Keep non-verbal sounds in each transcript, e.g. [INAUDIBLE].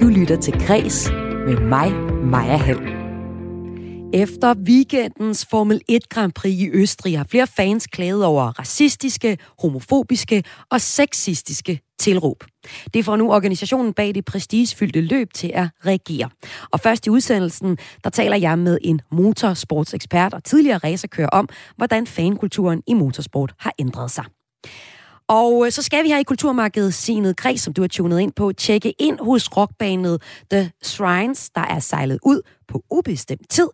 Du lytter til Græs med mig, Maja Hall. Efter weekendens Formel 1 Grand Prix i Østrig har flere fans klaget over racistiske, homofobiske og sexistiske tilråb. Det får nu organisationen bag det prestigefyldte løb til at reagere. Og først i udsendelsen, der taler jeg med en motorsportsekspert og tidligere racerkører om, hvordan fankulturen i motorsport har ændret sig. Og øh, så skal vi her i Kulturmarkedet Sinet Græs, som du har tunet ind på, tjekke ind hos rockbanet The Shrines, der er sejlet ud på ubestemt tid,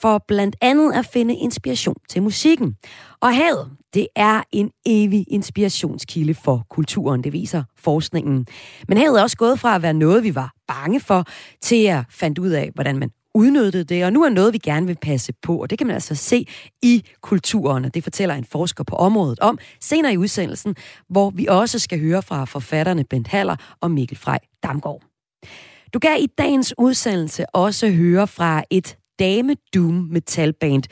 for blandt andet at finde inspiration til musikken. Og havet, det er en evig inspirationskilde for kulturen, det viser forskningen. Men havet er også gået fra at være noget, vi var bange for, til at fandt ud af, hvordan man udnyttet det, og nu er noget, vi gerne vil passe på, og det kan man altså se i kulturen, og det fortæller en forsker på området om senere i udsendelsen, hvor vi også skal høre fra forfatterne Bent Haller og Mikkel Frej Damgaard. Du kan i dagens udsendelse også høre fra et dame doom metalband,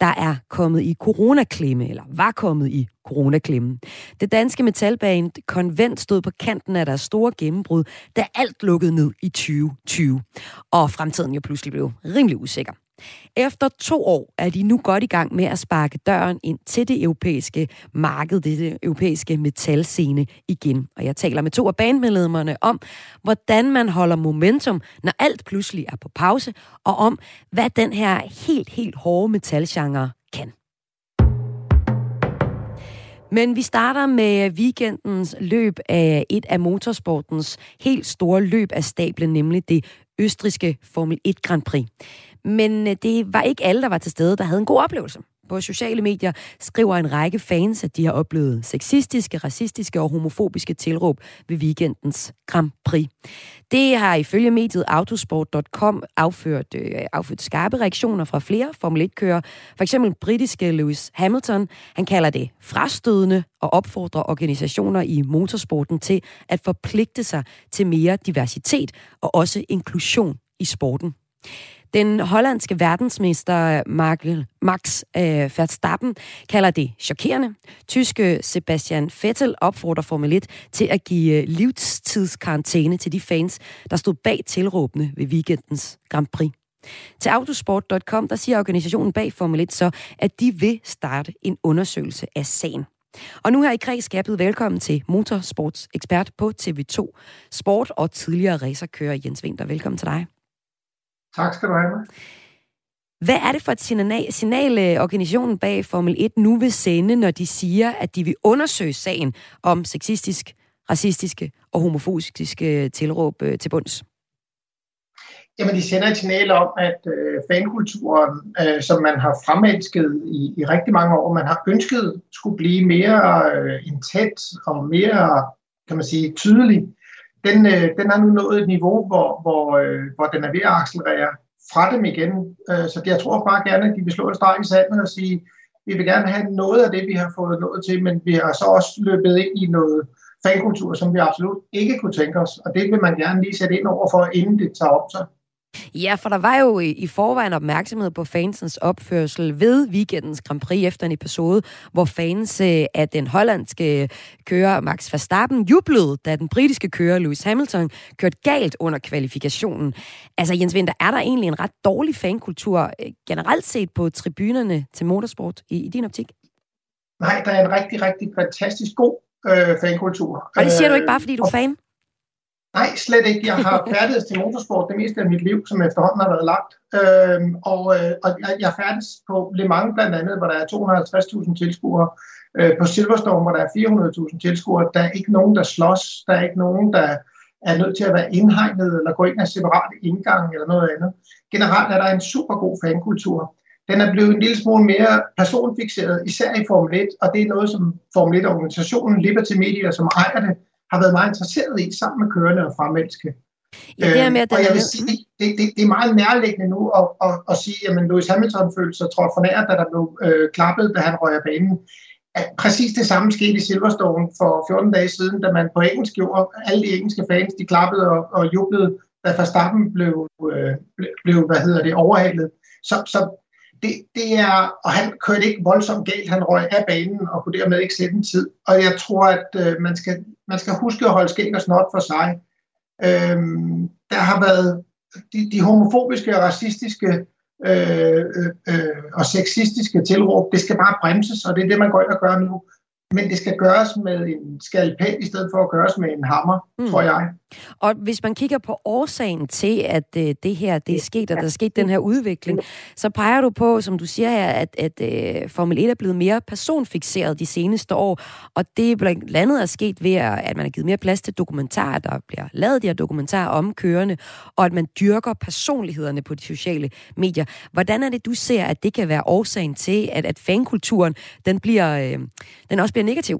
der er kommet i coronaklemme, eller var kommet i coronaklemme. Det danske metalband Konvent stod på kanten af deres store gennembrud, da alt lukkede ned i 2020. Og fremtiden jo pludselig blev rimelig usikker. Efter to år er de nu godt i gang med at sparke døren ind til det europæiske marked, det europæiske metalscene igen. Og jeg taler med to af bandmedlemmerne om, hvordan man holder momentum, når alt pludselig er på pause, og om, hvad den her helt, helt hårde metalgenre kan. Men vi starter med weekendens løb af et af motorsportens helt store løb af stablen, nemlig det østriske Formel 1 Grand Prix. Men øh, det var ikke alle, der var til stede, der havde en god oplevelse. På sociale medier skriver en række fans, at de har oplevet sexistiske, racistiske og homofobiske tilråb ved weekendens Grand Prix. Det har ifølge mediet autosport.com afført, øh, afført skarpe reaktioner fra flere Formel 1-kører. For eksempel britiske Lewis Hamilton. Han kalder det frastødende og opfordrer organisationer i motorsporten til at forpligte sig til mere diversitet og også inklusion i sporten. Den hollandske verdensmester Max øh, Verstappen kalder det chokerende. Tyske Sebastian Vettel opfordrer Formel 1 til at give øh, livstidskarantæne til de fans, der stod bag tilråbende ved weekendens Grand Prix. Til autosport.com der siger organisationen bag Formel 1 så, at de vil starte en undersøgelse af sagen. Og nu her i Kredskabet, velkommen til motorsportsekspert på TV2 Sport og tidligere racerkører Jens Winter. Velkommen til dig. Tak skal du have. Hvad er det for et signal, signal øh, organisationen bag Formel 1 nu vil sende, når de siger, at de vil undersøge sagen om sexistisk, racistiske og homofobiske tilråb øh, til bunds? Jamen, de sender et signal om, at øh, fankulturen, øh, som man har fremelsket i, i rigtig mange år, man har ønsket skulle blive mere øh, intens og mere, kan man sige, tydelig, den, øh, den har nu nået et niveau, hvor, hvor, øh, hvor den er ved at accelerere fra dem igen. Øh, så jeg tror bare gerne, at de vil slå et streg i sandet og sige, vi vil gerne have noget af det, vi har fået nået til, men vi har så også løbet ind i noget fankultur, som vi absolut ikke kunne tænke os. Og det vil man gerne lige sætte ind over for, inden det tager op sig. Ja, for der var jo i forvejen opmærksomhed på fansens opførsel ved weekendens Grand Prix efter en episode, hvor fans øh, af den hollandske kører Max Verstappen jublede, da den britiske kører Lewis Hamilton kørte galt under kvalifikationen. Altså Jens Winter, er der egentlig en ret dårlig fankultur øh, generelt set på tribunerne til motorsport i, i din optik? Nej, der er en rigtig, rigtig fantastisk god øh, fankultur. Og det siger du ikke bare, fordi du er fan? Nej, slet ikke. Jeg har [LAUGHS] færdigheds til motorsport det meste af mit liv, som efterhånden har været lagt. Øhm, og, øh, og jeg, færdes på Le Mans blandt andet, hvor der er 250.000 tilskuere. Øh, på Silverstone, hvor der er 400.000 tilskuere. Der er ikke nogen, der slås. Der er ikke nogen, der er nødt til at være indhegnet eller gå ind af separate indgang eller noget andet. Generelt er der en super god fankultur. Den er blevet en lille smule mere personfixeret, især i Formel 1, og det er noget, som Formel 1-organisationen Liberty Media, som ejer det, har været meget interesseret i sammen med kørende og fremelske. Ja, det er med, øh, og jeg vil sige, det, det, det er meget nærliggende nu at, at, at sige, at Lewis Hamilton følte sig trådt for nær, da der blev øh, klappet, da han røg af banen. At præcis det samme skete i Silverstone for 14 dage siden, da man på engelsk gjorde, alle de engelske fans, de klappede og, og jublede, da Verstappen blev, øh, blev hvad hedder det, overhalet. Så, så det, det er, og han kørte ikke voldsomt galt, han røg af banen og kunne dermed ikke sætte en tid. Og jeg tror, at øh, man, skal, man skal huske at holde skæg og snot for sig. Øhm, der har været de, de homofobiske og racistiske øh, øh, øh, og sexistiske tilråb, det skal bare bremses, og det er det, man går ind og gør nu men det skal gøres med en skalpel i stedet for at gøres med en hammer, mm. tror jeg. Og hvis man kigger på årsagen til, at øh, det her det er sket, og der er sket den her udvikling, så peger du på, som du siger her, at, at uh, Formel 1 er blevet mere personfixeret de seneste år, og det er blandt andet er sket ved, at man har givet mere plads til dokumentarer, der bliver lavet de her dokumentarer om kørende, og at man dyrker personlighederne på de sociale medier. Hvordan er det, du ser, at det kan være årsagen til, at, at fankulturen, den bliver, øh, den også bliver negativ?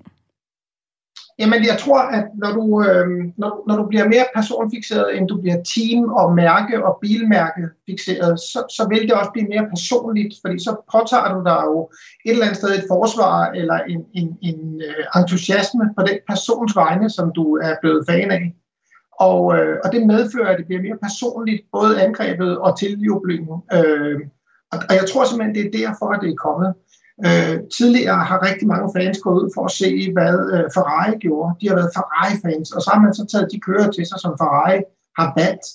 Jamen, jeg tror, at når du, øh, når, når du bliver mere personfixeret, end du bliver team- og mærke- og bilmærke-fixeret, så, så vil det også blive mere personligt, fordi så påtager du dig jo et eller andet sted et forsvar eller en, en, en øh, entusiasme på den persons vegne, som du er blevet fan af. Og, øh, og det medfører, at det bliver mere personligt, både angrebet og tiljublingen. Øh, og, og jeg tror simpelthen, det er derfor, at det er kommet. Øh, tidligere har rigtig mange fans gået ud for at se, hvad øh, Ferrari gjorde. De har været Ferrari-fans, og så har man så taget de kører til sig, som Ferrari har valgt.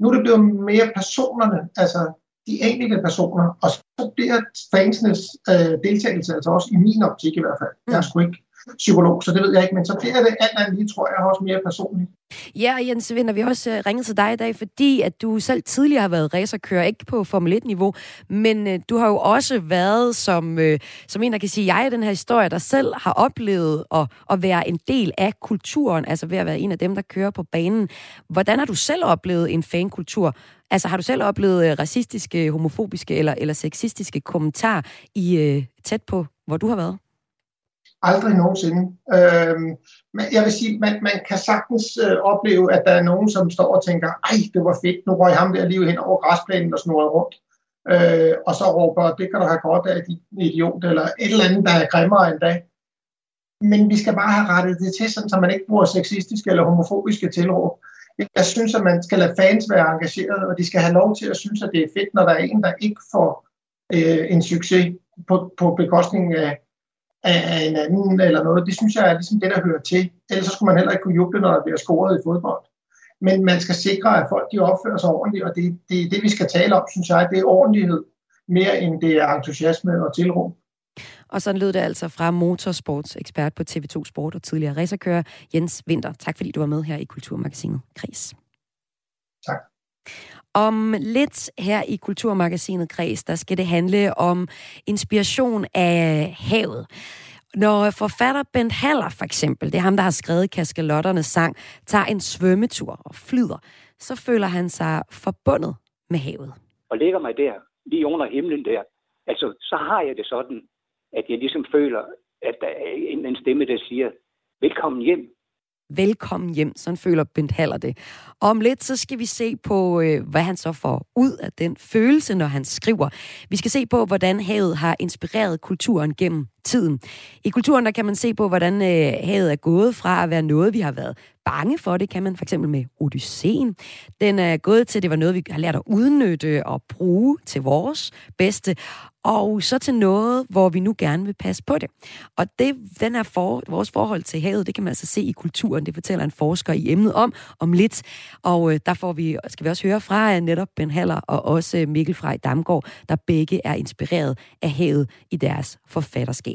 Nu er det blevet mere personerne, altså de enkelte personer, og så bliver fansenes øh, deltagelse altså også i min optik i hvert fald. Jeg er sgu ikke psykolog, så det ved jeg ikke, men så bliver det alt andet lige, tror jeg, også mere personligt. Ja, Jens Vinder, vi har også øh, ringet til dig i dag, fordi at du selv tidligere har været racerkører, ikke på Formel 1-niveau, men øh, du har jo også været som, øh, som en, der kan sige, jeg er den her historie, der selv har oplevet at, at være en del af kulturen, altså ved at være en af dem, der kører på banen. Hvordan har du selv oplevet en fankultur? Altså har du selv oplevet øh, racistiske, homofobiske eller, eller sexistiske kommentarer i øh, tæt på, hvor du har været? Aldrig nogensinde. Øhm, men jeg vil sige, man, man kan sagtens øh, opleve, at der er nogen, som står og tænker, ej, det var fedt, nu røg ham der lige hen over græsplænen og snurrede rundt. Øh, og så råber, det kan du have godt af, din idiot, eller et eller andet, der er grimmere end dag. Men vi skal bare have rettet det til, sådan, så man ikke bruger sexistiske eller homofobiske tilråb. Jeg synes, at man skal lade fans være engageret, og de skal have lov til at synes, at det er fedt, når der er en, der ikke får øh, en succes på, på bekostning af, af en anden eller noget. Det synes jeg er ligesom det, der hører til. Ellers så skulle man heller ikke kunne juble, når der bliver scoret i fodbold. Men man skal sikre, at folk de opfører sig ordentligt, og det, det, det vi skal tale om, synes jeg, det er ordentlighed, mere end det er entusiasme og tilrum. Og sådan lød det altså fra motorsportsekspert på TV2 Sport og tidligere racerkører Jens Winter. Tak fordi du var med her i Kulturmagasinet Kris. Tak. Om lidt her i Kulturmagasinet Kreds, der skal det handle om inspiration af havet. Når forfatter Bent Haller for eksempel, det er ham, der har skrevet Kaskalotternes sang, tager en svømmetur og flyder, så føler han sig forbundet med havet. Og ligger mig der, lige under himlen der, altså så har jeg det sådan, at jeg ligesom føler, at der er en, en stemme, der siger, velkommen hjem, velkommen hjem. Sådan føler Bent Haller det. Og om lidt, så skal vi se på, øh, hvad han så får ud af den følelse, når han skriver. Vi skal se på, hvordan havet har inspireret kulturen gennem tiden. I kulturen der kan man se på, hvordan øh, havet er gået fra at være noget, vi har været bange for. Det kan man for eksempel med Odysseen. Den er gået til, at det var noget, vi har lært at udnytte og bruge til vores bedste og så til noget, hvor vi nu gerne vil passe på det. Og det, den her for, vores forhold til havet, det kan man altså se i kulturen. Det fortæller en forsker i emnet om, om lidt. Og øh, der får vi, skal vi også høre fra øh, netop Ben Haller og også øh, Mikkel Frej Damgaard, der begge er inspireret af havet i deres forfatterskab.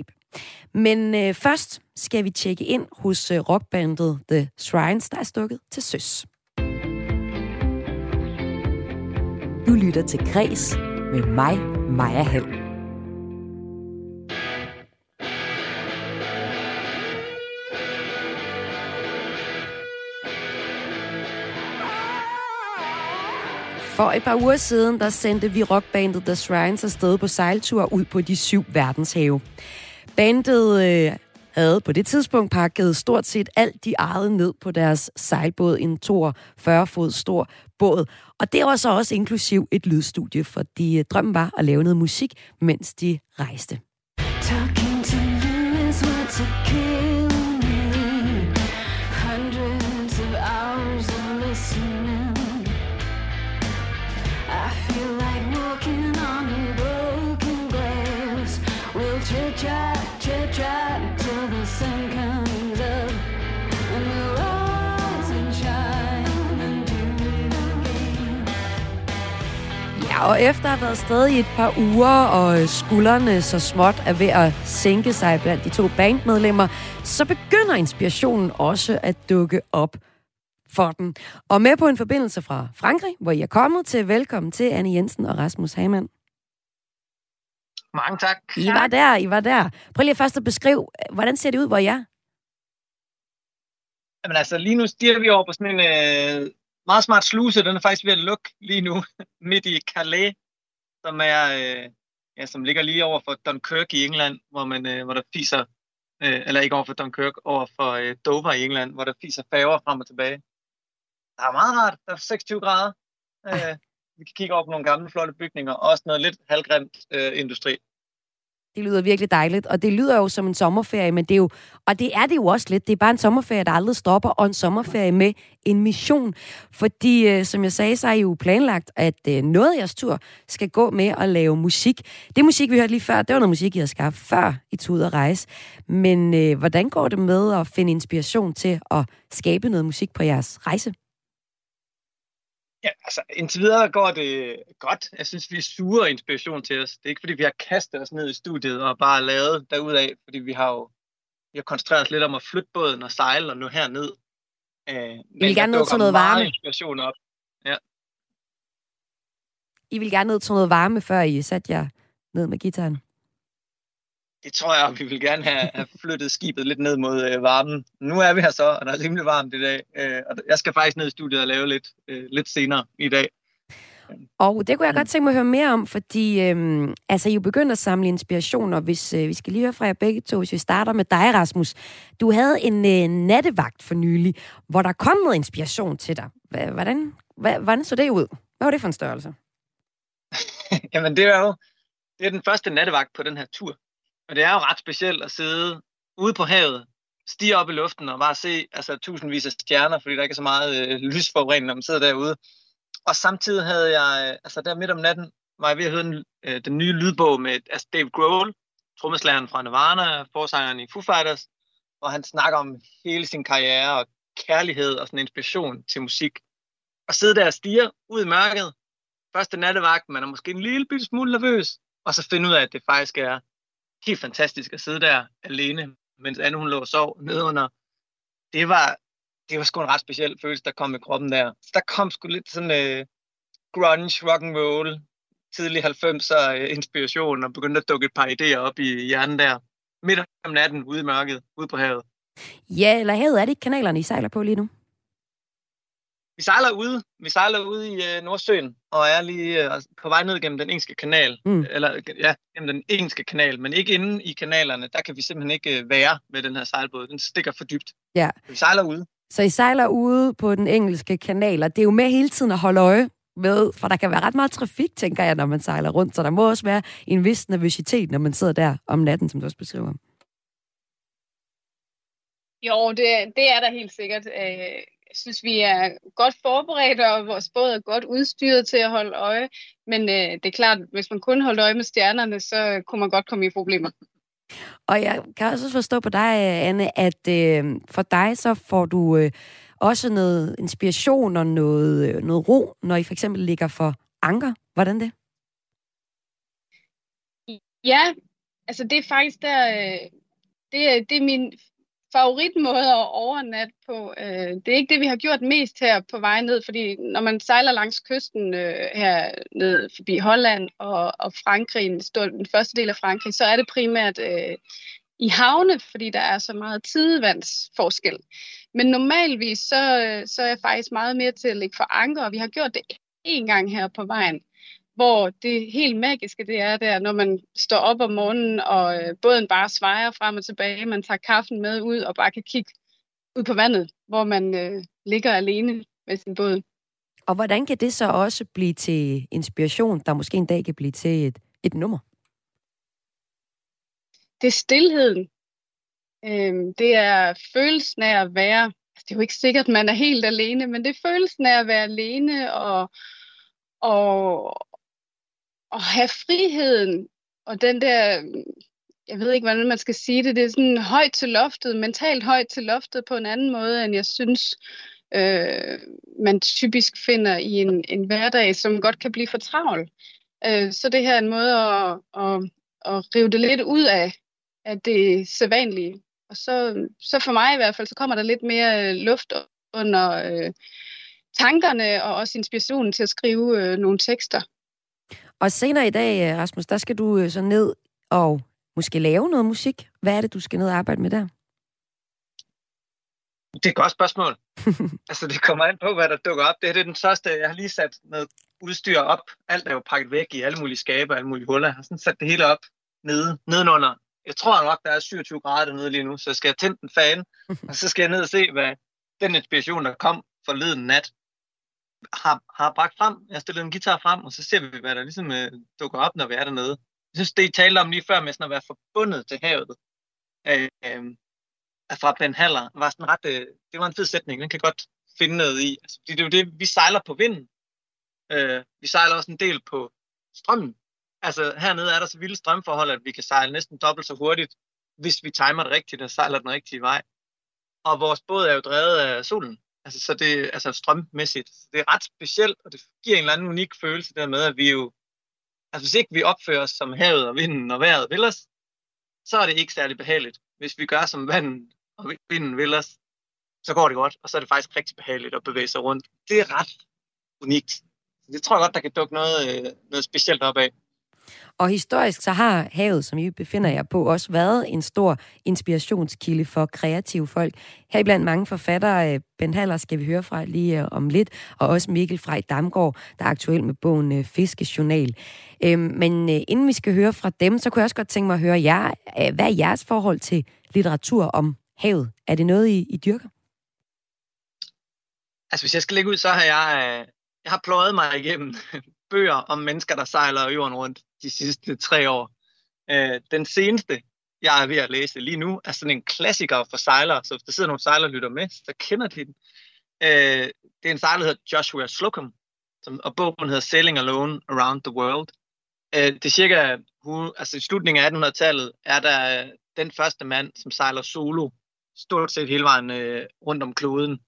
Men øh, først skal vi tjekke ind hos øh, rockbandet The Shrines, der er stukket til søs. Du lytter til Græs med mig, Maja Hall. For et par uger siden, der sendte vi rockbandet The Shrines afsted på sejltur ud på de syv verdenshave. Bandet øh, havde på det tidspunkt pakket stort set alt de ejede ned på deres sejlbåd, en 42 fod stor båd. Og det var så også inklusiv et lydstudie, fordi øh, drømmen var at lave noget musik, mens de rejste. Ja, og efter at have været stadig i et par uger, og skuldrene så småt er ved at sænke sig blandt de to bandmedlemmer, så begynder inspirationen også at dukke op for dem. Og med på en forbindelse fra Frankrig, hvor I er kommet til. Velkommen til Anne Jensen og Rasmus Hamann. Mange tak. I var der, I var der. Prøv lige først at beskrive, hvordan ser det ud, hvor I er? Jamen altså, lige nu stiger vi over på sådan en øh, meget smart sluse. Den er faktisk ved at lukke lige nu, [LAUGHS] midt i Calais, som er, øh, ja, som ligger lige over for Dunkirk i England, hvor, man, øh, hvor der fiser, øh, eller ikke over for Dunkirk, over for øh, Dover i England, hvor der fiser færger frem og tilbage. Der er meget rart. Der er 26 grader. Øh, vi kan kigge over på nogle gamle, flotte bygninger, og også noget lidt halvgrimt øh, industri. Det lyder virkelig dejligt, og det lyder jo som en sommerferie, men det er jo, og det er det jo også lidt, det er bare en sommerferie, der aldrig stopper, og en sommerferie med en mission. Fordi, øh, som jeg sagde, så er I jo planlagt, at øh, noget af jeres tur skal gå med at lave musik. Det musik, vi hørte lige før, det var noget musik, I har skabt før I tog ud at rejse. Men øh, hvordan går det med at finde inspiration til at skabe noget musik på jeres rejse? Ja, altså indtil videre går det godt. Jeg synes, vi suger inspiration til os. Det er ikke, fordi vi har kastet os ned i studiet og bare lavet derudaf, fordi vi har jo vi har koncentreret os lidt om at flytte båden og sejle og nu herned. Øh, vi vil gerne ned til noget varme. inspiration op. Ja. I vil gerne ned til noget varme, før I satte jer ned med gitaren? Det tror jeg, vi vil gerne have, have flyttet skibet lidt ned mod øh, varmen. Nu er vi her så, og der er rimelig varmt i dag. Øh, og jeg skal faktisk ned i studiet og lave lidt, øh, lidt senere i dag. Og det kunne jeg godt tænke mig at høre mere om, fordi øhm, altså, I er begyndt at samle inspiration, og hvis øh, vi skal lige høre fra jer begge to, hvis vi starter med dig, Rasmus. Du havde en øh, nattevagt for nylig, hvor der kom noget inspiration til dig. Hvordan, hvordan så det ud? Hvad var det for en størrelse? [LAUGHS] Jamen, det er jo det er den første nattevagt på den her tur. Og det er jo ret specielt at sidde ude på havet, stige op i luften og bare se altså, tusindvis af stjerner, fordi der ikke er så meget øh, lysforurening, når man sidder derude. Og samtidig havde jeg, øh, altså der midt om natten, var jeg ved at høre den, øh, den nye lydbog med altså Dave Grohl, trommeslageren fra Nirvana, forsangeren i Foo Fighters, og han snakker om hele sin karriere og kærlighed og sådan inspiration til musik. Og sidde der og stige ud i mørket, første nattevagt, man er måske en lille smule nervøs, og så finde ud af, at det faktisk er helt fantastisk at sidde der alene, mens Anne hun lå og sov nedunder. Det var, det var sgu en ret speciel følelse, der kom i kroppen der. Så der kom sgu lidt sådan øh, grunge, rock and roll, tidlig 90'er øh, inspiration, og begyndte at dukke et par idéer op i hjernen der. Midt om natten, ude i mørket, ude på havet. Ja, eller havet er det ikke kanalerne, I sejler på lige nu? Vi sejler ude. Vi sejler ude i øh, Nordsøen og er lige øh, på vej ned gennem den engelske kanal. Mm. Eller ja, gennem den engelske kanal, men ikke inde i kanalerne. Der kan vi simpelthen ikke øh, være med den her sejlbåd. Den stikker for dybt. Ja. vi sejler ude. Så I sejler ude på den engelske kanal, og det er jo med hele tiden at holde øje med, for der kan være ret meget trafik, tænker jeg, når man sejler rundt, så der må også være en vis nervøsitet, når man sidder der om natten, som du også beskriver. Jo, det, det er der helt sikkert. Øh, synes, vi er godt forberedt, og vores båd er godt udstyret til at holde øje. Men øh, det er klart, hvis man kun holder øje med stjernerne, så kunne man godt komme i problemer. Og jeg kan også forstå på dig, Anne, at øh, for dig så får du øh, også noget inspiration og noget, øh, noget ro, når I for eksempel ligger for anker. Hvordan det? Ja, altså det er faktisk der, øh, det, er, det er min favoritmåde at overnatte på. Øh, det er ikke det, vi har gjort mest her på vej ned, fordi når man sejler langs kysten øh, her ned forbi Holland og, og Frankrig, den første del af Frankrig, så er det primært øh, i havne, fordi der er så meget tidevandsforskel. Men normalvis så, øh, så er jeg faktisk meget mere til at ligge for anker, og vi har gjort det en gang her på vejen hvor det helt magiske det er der, når man står op om morgenen, og øh, båden bare svejer frem og tilbage, man tager kaffen med ud og bare kan kigge ud på vandet, hvor man øh, ligger alene med sin båd. Og hvordan kan det så også blive til inspiration, der måske en dag kan blive til et, et nummer? Det er stillheden. Øhm, det er følelsen af at være, altså, det er jo ikke sikkert, at man er helt alene, men det er følelsen af at være alene og, og, at have friheden og den der, jeg ved ikke, hvordan man skal sige det, det er sådan højt til loftet, mentalt højt til loftet på en anden måde, end jeg synes, øh, man typisk finder i en, en hverdag, som godt kan blive for travl. Øh, så det her er en måde at, at, at rive det lidt ud af, af det sædvanlige. Og så, så for mig i hvert fald, så kommer der lidt mere øh, luft under øh, tankerne og også inspirationen til at skrive øh, nogle tekster. Og senere i dag, øh, Rasmus, der skal du øh, så ned og måske lave noget musik. Hvad er det, du skal ned og arbejde med der? Det er et godt spørgsmål. [LAUGHS] altså, det kommer an på, hvad der dukker op. Det her det er den første, jeg har lige sat noget udstyr op. Alt er jo pakket væk i alle mulige skabe alle mulige huller. Jeg har sådan sat det hele op nede, nedenunder. Jeg tror nok, der er 27 grader dernede lige nu, så skal jeg tænde en fan, [LAUGHS] og så skal jeg ned og se, hvad den inspiration, der kom forleden nat, har, har bragt frem. Jeg har stillet en guitar frem, og så ser vi, hvad der ligesom øh, dukker op, når vi er dernede. Jeg synes, det I talte om lige før med sådan at være forbundet til havet, øh, øh, fra Ben Haller, var sådan ret, øh, det var en fed sætning, den kan godt finde noget i. Altså, det er jo det, vi sejler på vinden. Øh, vi sejler også en del på strømmen. Altså hernede er der så vilde strømforhold, at vi kan sejle næsten dobbelt så hurtigt, hvis vi timer det rigtigt og sejler den rigtige vej. Og vores båd er jo drevet af solen. Altså, så det altså strømmæssigt. Det er ret specielt, og det giver en eller anden unik følelse der med, at vi jo, altså hvis ikke vi opfører os som havet og vinden og vejret vil os, så er det ikke særlig behageligt. Hvis vi gør som vandet og vinden vil os, så går det godt, og så er det faktisk rigtig behageligt at bevæge sig rundt. Det er ret unikt. Det tror jeg godt, der kan dukke noget, øh, noget specielt op af. Og historisk så har havet, som I befinder jer på, også været en stor inspirationskilde for kreative folk. Her blandt mange forfattere, øh, Ben Haller skal vi høre fra lige øh, om lidt, og også Mikkel Frej Damgaard, der er aktuel med bogen øh, Fiskejournal. Øhm, men inden vi skal høre fra dem, så kunne jeg også godt tænke mig at høre jer. Hvad er jeres forhold til litteratur om havet? Er det noget, I, I dyrker? Altså, hvis jeg skal lægge ud, så har jeg, jeg har pløjet mig igennem [LAUGHS] bøger om mennesker, der sejler jorden rundt de sidste tre år. Øh, den seneste, jeg er ved at læse lige nu, er sådan en klassiker for sejlere, så hvis der sidder nogle sejlere lytter med, så kender de den. Øh, det er en sejler, der hedder Joshua Slocum, som, og bogen hedder Sailing Alone Around the World. Øh, det er cirka, altså i slutningen af 1800-tallet, er der øh, den første mand, som sejler solo, stort set hele vejen øh, rundt om kloden.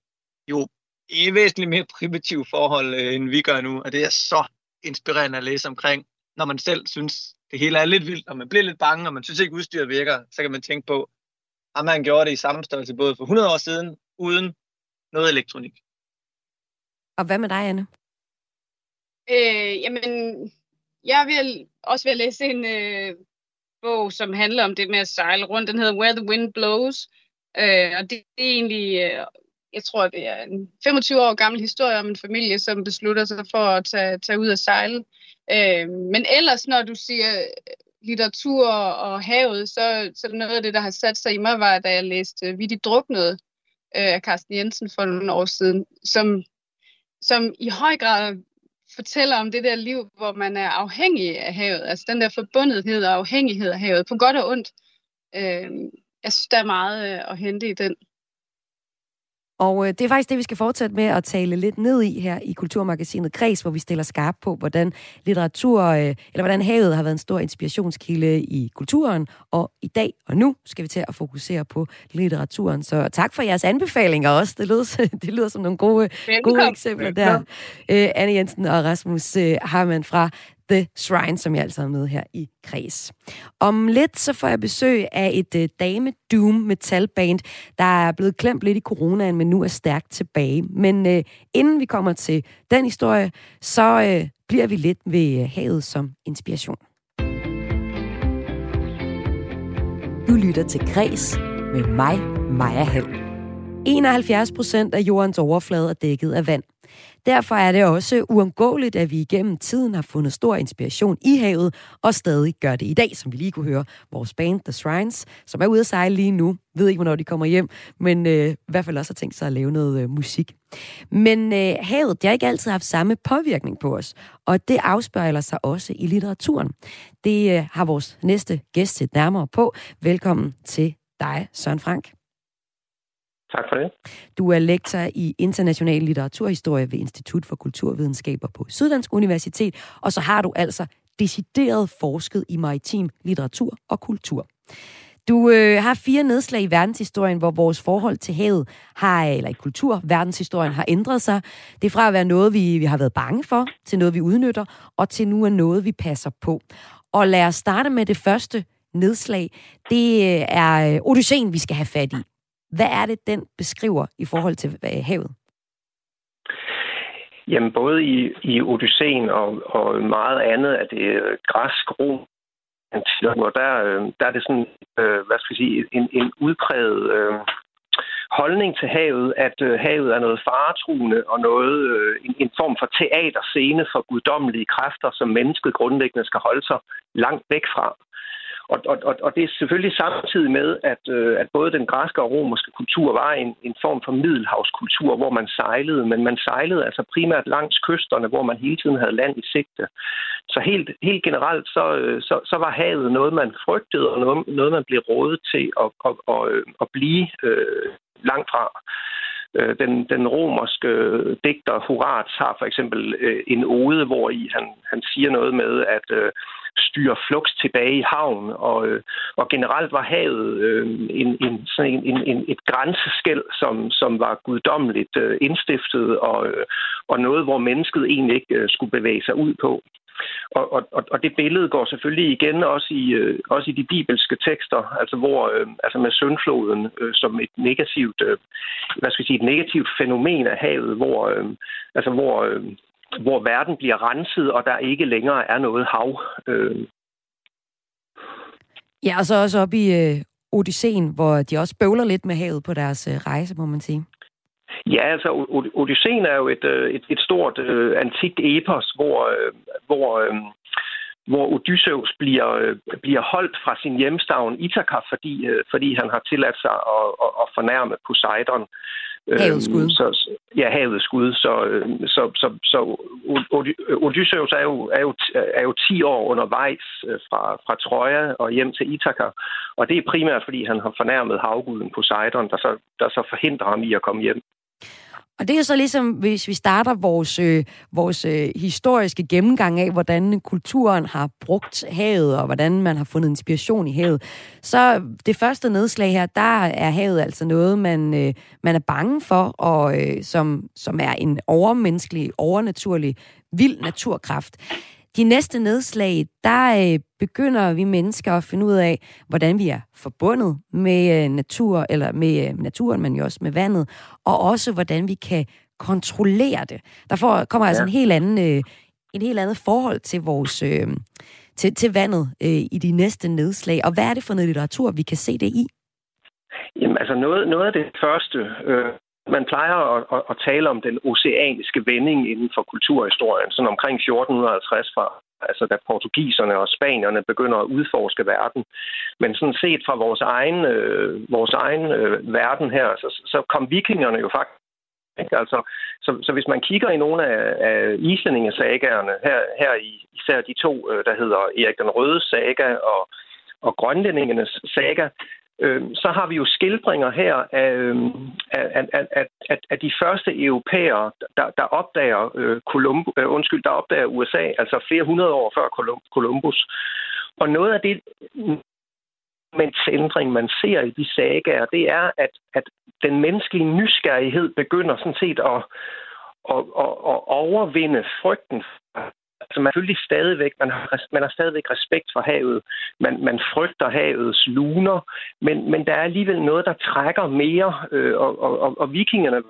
Jo, i væsentligt mere primitive forhold, øh, end vi gør nu, og det er så inspirerende at læse omkring, når man selv synes, det hele er lidt vildt, og man bliver lidt bange, og man synes ikke, udstyret virker, så kan man tænke på, at man gjorde det i samme størrelse både for 100 år siden, uden noget elektronik. Og hvad med dig, Anne? Øh, jamen, jeg vil også ved at læse en øh, bog, som handler om det med at sejle rundt. Den hedder Where the Wind Blows. Øh, og det, det er egentlig øh, jeg tror, det er en 25 år gammel historie om en familie, som beslutter sig for at tage, tage ud og sejle. Øh, men ellers, når du siger øh, litteratur og havet, så, så noget af det, der har sat sig i mig, var, da jeg læste øh, Vi de druknede øh, af Carsten Jensen for nogle år siden, som, som i høj grad fortæller om det der liv, hvor man er afhængig af havet. Altså den der forbundethed og afhængighed af havet, på godt og ondt. Øh, jeg synes, der er meget øh, at hente i den. Og øh, det er faktisk det, vi skal fortsætte med at tale lidt ned i her i Kulturmagasinet Kreds, hvor vi stiller skarp på, hvordan litteratur, øh, eller hvordan havet har været en stor inspirationskilde i kulturen. Og i dag og nu skal vi til at fokusere på litteraturen. Så tak for jeres anbefalinger også. Det lyder, [LAUGHS] det lyder som nogle gode, gode eksempler der. Øh, Anne Jensen og Rasmus øh, Harman fra The Shrine, som jeg altså er med her i Kreds. Om lidt så får jeg besøg af et uh, dame doom metalband, der er blevet klemt lidt i coronaen, men nu er stærkt tilbage. Men uh, inden vi kommer til den historie, så uh, bliver vi lidt ved uh, havet som inspiration. Du lytter til Kreds med mig, Maja Hall. 71 procent af jordens overflade er dækket af vand. Derfor er det også uundgåeligt, at vi igennem tiden har fundet stor inspiration i havet, og stadig gør det i dag, som vi lige kunne høre vores band The Shrines, som er ude at sejle lige nu. Ved ikke, hvornår de kommer hjem, men øh, i hvert fald også har tænkt sig at lave noget øh, musik. Men øh, havet, det har ikke altid haft samme påvirkning på os, og det afspejler sig også i litteraturen. Det øh, har vores næste gæst set nærmere på. Velkommen til dig, Søren Frank. Tak for det. Du er lektor i international litteraturhistorie ved Institut for Kulturvidenskaber på Syddansk Universitet, og så har du altså decideret forsket i maritim litteratur og kultur. Du øh, har fire nedslag i verdenshistorien, hvor vores forhold til havet har, eller i kultur, verdenshistorien har ændret sig. Det er fra at være noget, vi, vi har været bange for, til noget, vi udnytter, og til nu er noget, vi passer på. Og lad os starte med det første nedslag. Det øh, er øh, Odysseen, vi skal have fat i. Hvad er det, den beskriver i forhold til øh, havet? Jamen, både i, i Odysseen og, og meget andet af det øh, græsk rom, der, øh, der er det sådan, hvad skal jeg sige, en, en udpræget øh, holdning til havet, at øh, havet er noget faretruende og noget, øh, en, en form for teaterscene for guddommelige kræfter, som mennesket grundlæggende skal holde sig langt væk fra. Og, og, og det er selvfølgelig samtidig med, at, øh, at både den græske og romerske kultur var en, en form for middelhavskultur, hvor man sejlede, men man sejlede altså primært langs kysterne, hvor man hele tiden havde land i sigte. Så helt, helt generelt, så, øh, så, så var havet noget, man frygtede, og noget, noget man blev rådet til at, at, at, øh, at blive øh, langt fra. Øh, den, den romerske øh, digter Horaz har for eksempel øh, en ode, hvor i han, han siger noget med, at øh, styre flugt tilbage i havn, og, øh, og generelt var havet øh, en, en, sådan en, en, en, et grænseskæld, som, som var guddommeligt øh, indstiftet, og, øh, og noget, hvor mennesket egentlig ikke øh, skulle bevæge sig ud på. Og, og, og det billede går selvfølgelig igen også i, øh, også i de bibelske tekster, altså hvor øh, altså med søndfloden øh, som et negativt, øh, hvad skal jeg sige, et negativt fænomen af havet, hvor øh, altså hvor øh, hvor verden bliver renset, og der ikke længere er noget hav. Øh. Ja, og så også op i øh, Odysseen, hvor de også bøvler lidt med havet på deres øh, rejse, må man sige. Ja, altså Odysseen er jo et, øh, et, et stort øh, antikt epos, hvor, øh, hvor, øh, hvor Odysseus bliver, øh, bliver holdt fra sin hjemstavn Ithaka, fordi, øh, fordi han har tilladt sig at, at, at fornærme Poseidon. Havets skud. Øhm, så, ja, havets skud. Så, øhm, så, så, så Odysseus er jo, er, jo, er jo 10 år undervejs øh, fra, fra Troja og hjem til Ithaka. Og det er primært, fordi han har fornærmet havguden Poseidon, der så, der så forhindrer ham i at komme hjem. Og det er så ligesom, hvis vi starter vores, øh, vores øh, historiske gennemgang af, hvordan kulturen har brugt havet, og hvordan man har fundet inspiration i havet. Så det første nedslag her, der er havet altså noget, man, øh, man er bange for, og øh, som, som er en overmenneskelig, overnaturlig, vild naturkraft. De næste nedslag, der øh, begynder vi mennesker at finde ud af, hvordan vi er forbundet med øh, natur, eller med øh, naturen, men jo også med vandet, og også hvordan vi kan kontrollere det. Der får, kommer altså ja. en helt anden, øh, en helt andet forhold til vores øh, til, til vandet øh, i de næste nedslag. Og hvad er det for noget litteratur, vi kan se det i? Jamen altså noget, noget af det første, øh, man plejer at, at, at tale om den oceaniske vending inden for kulturhistorien, sådan omkring 1450 fra altså da portugiserne og spanierne begynder at udforske verden. Men sådan set fra vores egen, øh, vores egen øh, verden her, så, så kom vikingerne jo faktisk ikke? Altså, så, så hvis man kigger i nogle af, af islændingesagerne, her, her i især de to, øh, der hedder Erik den Røde saga og, og Grønlændingenes saga, øh, så har vi jo skildringer her øhm, af, af, af, af, af, af de første europæere, der, der opdager øh, Columbo, øh, undskyld, der opdager USA, altså flere hundrede år før Columbus. Og noget af det ændring, man ser i de sagaer, det er, at, at den menneskelige nysgerrighed begynder sådan set at, at, at, at overvinde frygten altså man selvfølgelig stadigvæk, man har, man har stadigvæk respekt for havet. Man, man frygter havets luner, men, men der er alligevel noget, der trækker mere, øh, og, og, og vikingerne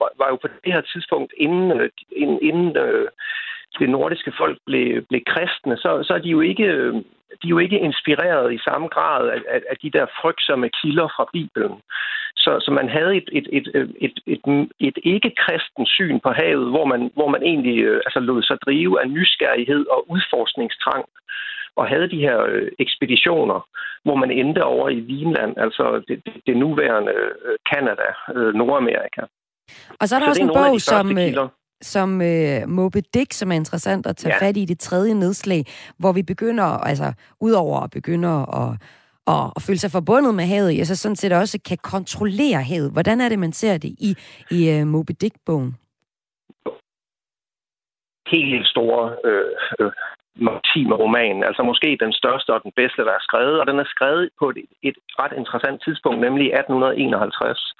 var var jo på det her tidspunkt, inden, øh, inden, inden øh, det nordiske folk blev, blev kristne, så, så er de jo ikke øh, de er jo ikke inspireret i samme grad af, af, af de der frygtsomme kilder fra Bibelen. Så, så man havde et, et, et, et, et, et ikke-kristen syn på havet, hvor man, hvor man egentlig øh, altså lod sig drive af nysgerrighed og udforskningstrang, og havde de her øh, ekspeditioner, hvor man endte over i Vinland, altså det, det, det nuværende Kanada, øh, øh, Nordamerika. Og så er der så også en bog, som, kilder som øh, Moby Dick, som er interessant at tage ja. fat i det tredje nedslag, hvor vi begynder, altså udover at begynde at, og, og føle sig forbundet med havet, ja, så sådan set også kan kontrollere havet. Hvordan er det, man ser det i, i uh, Moby Dick-bogen? Helt store øh, øh, maritime roman. Altså måske den største og den bedste, der er skrevet. Og den er skrevet på et, et ret interessant tidspunkt, nemlig 1851.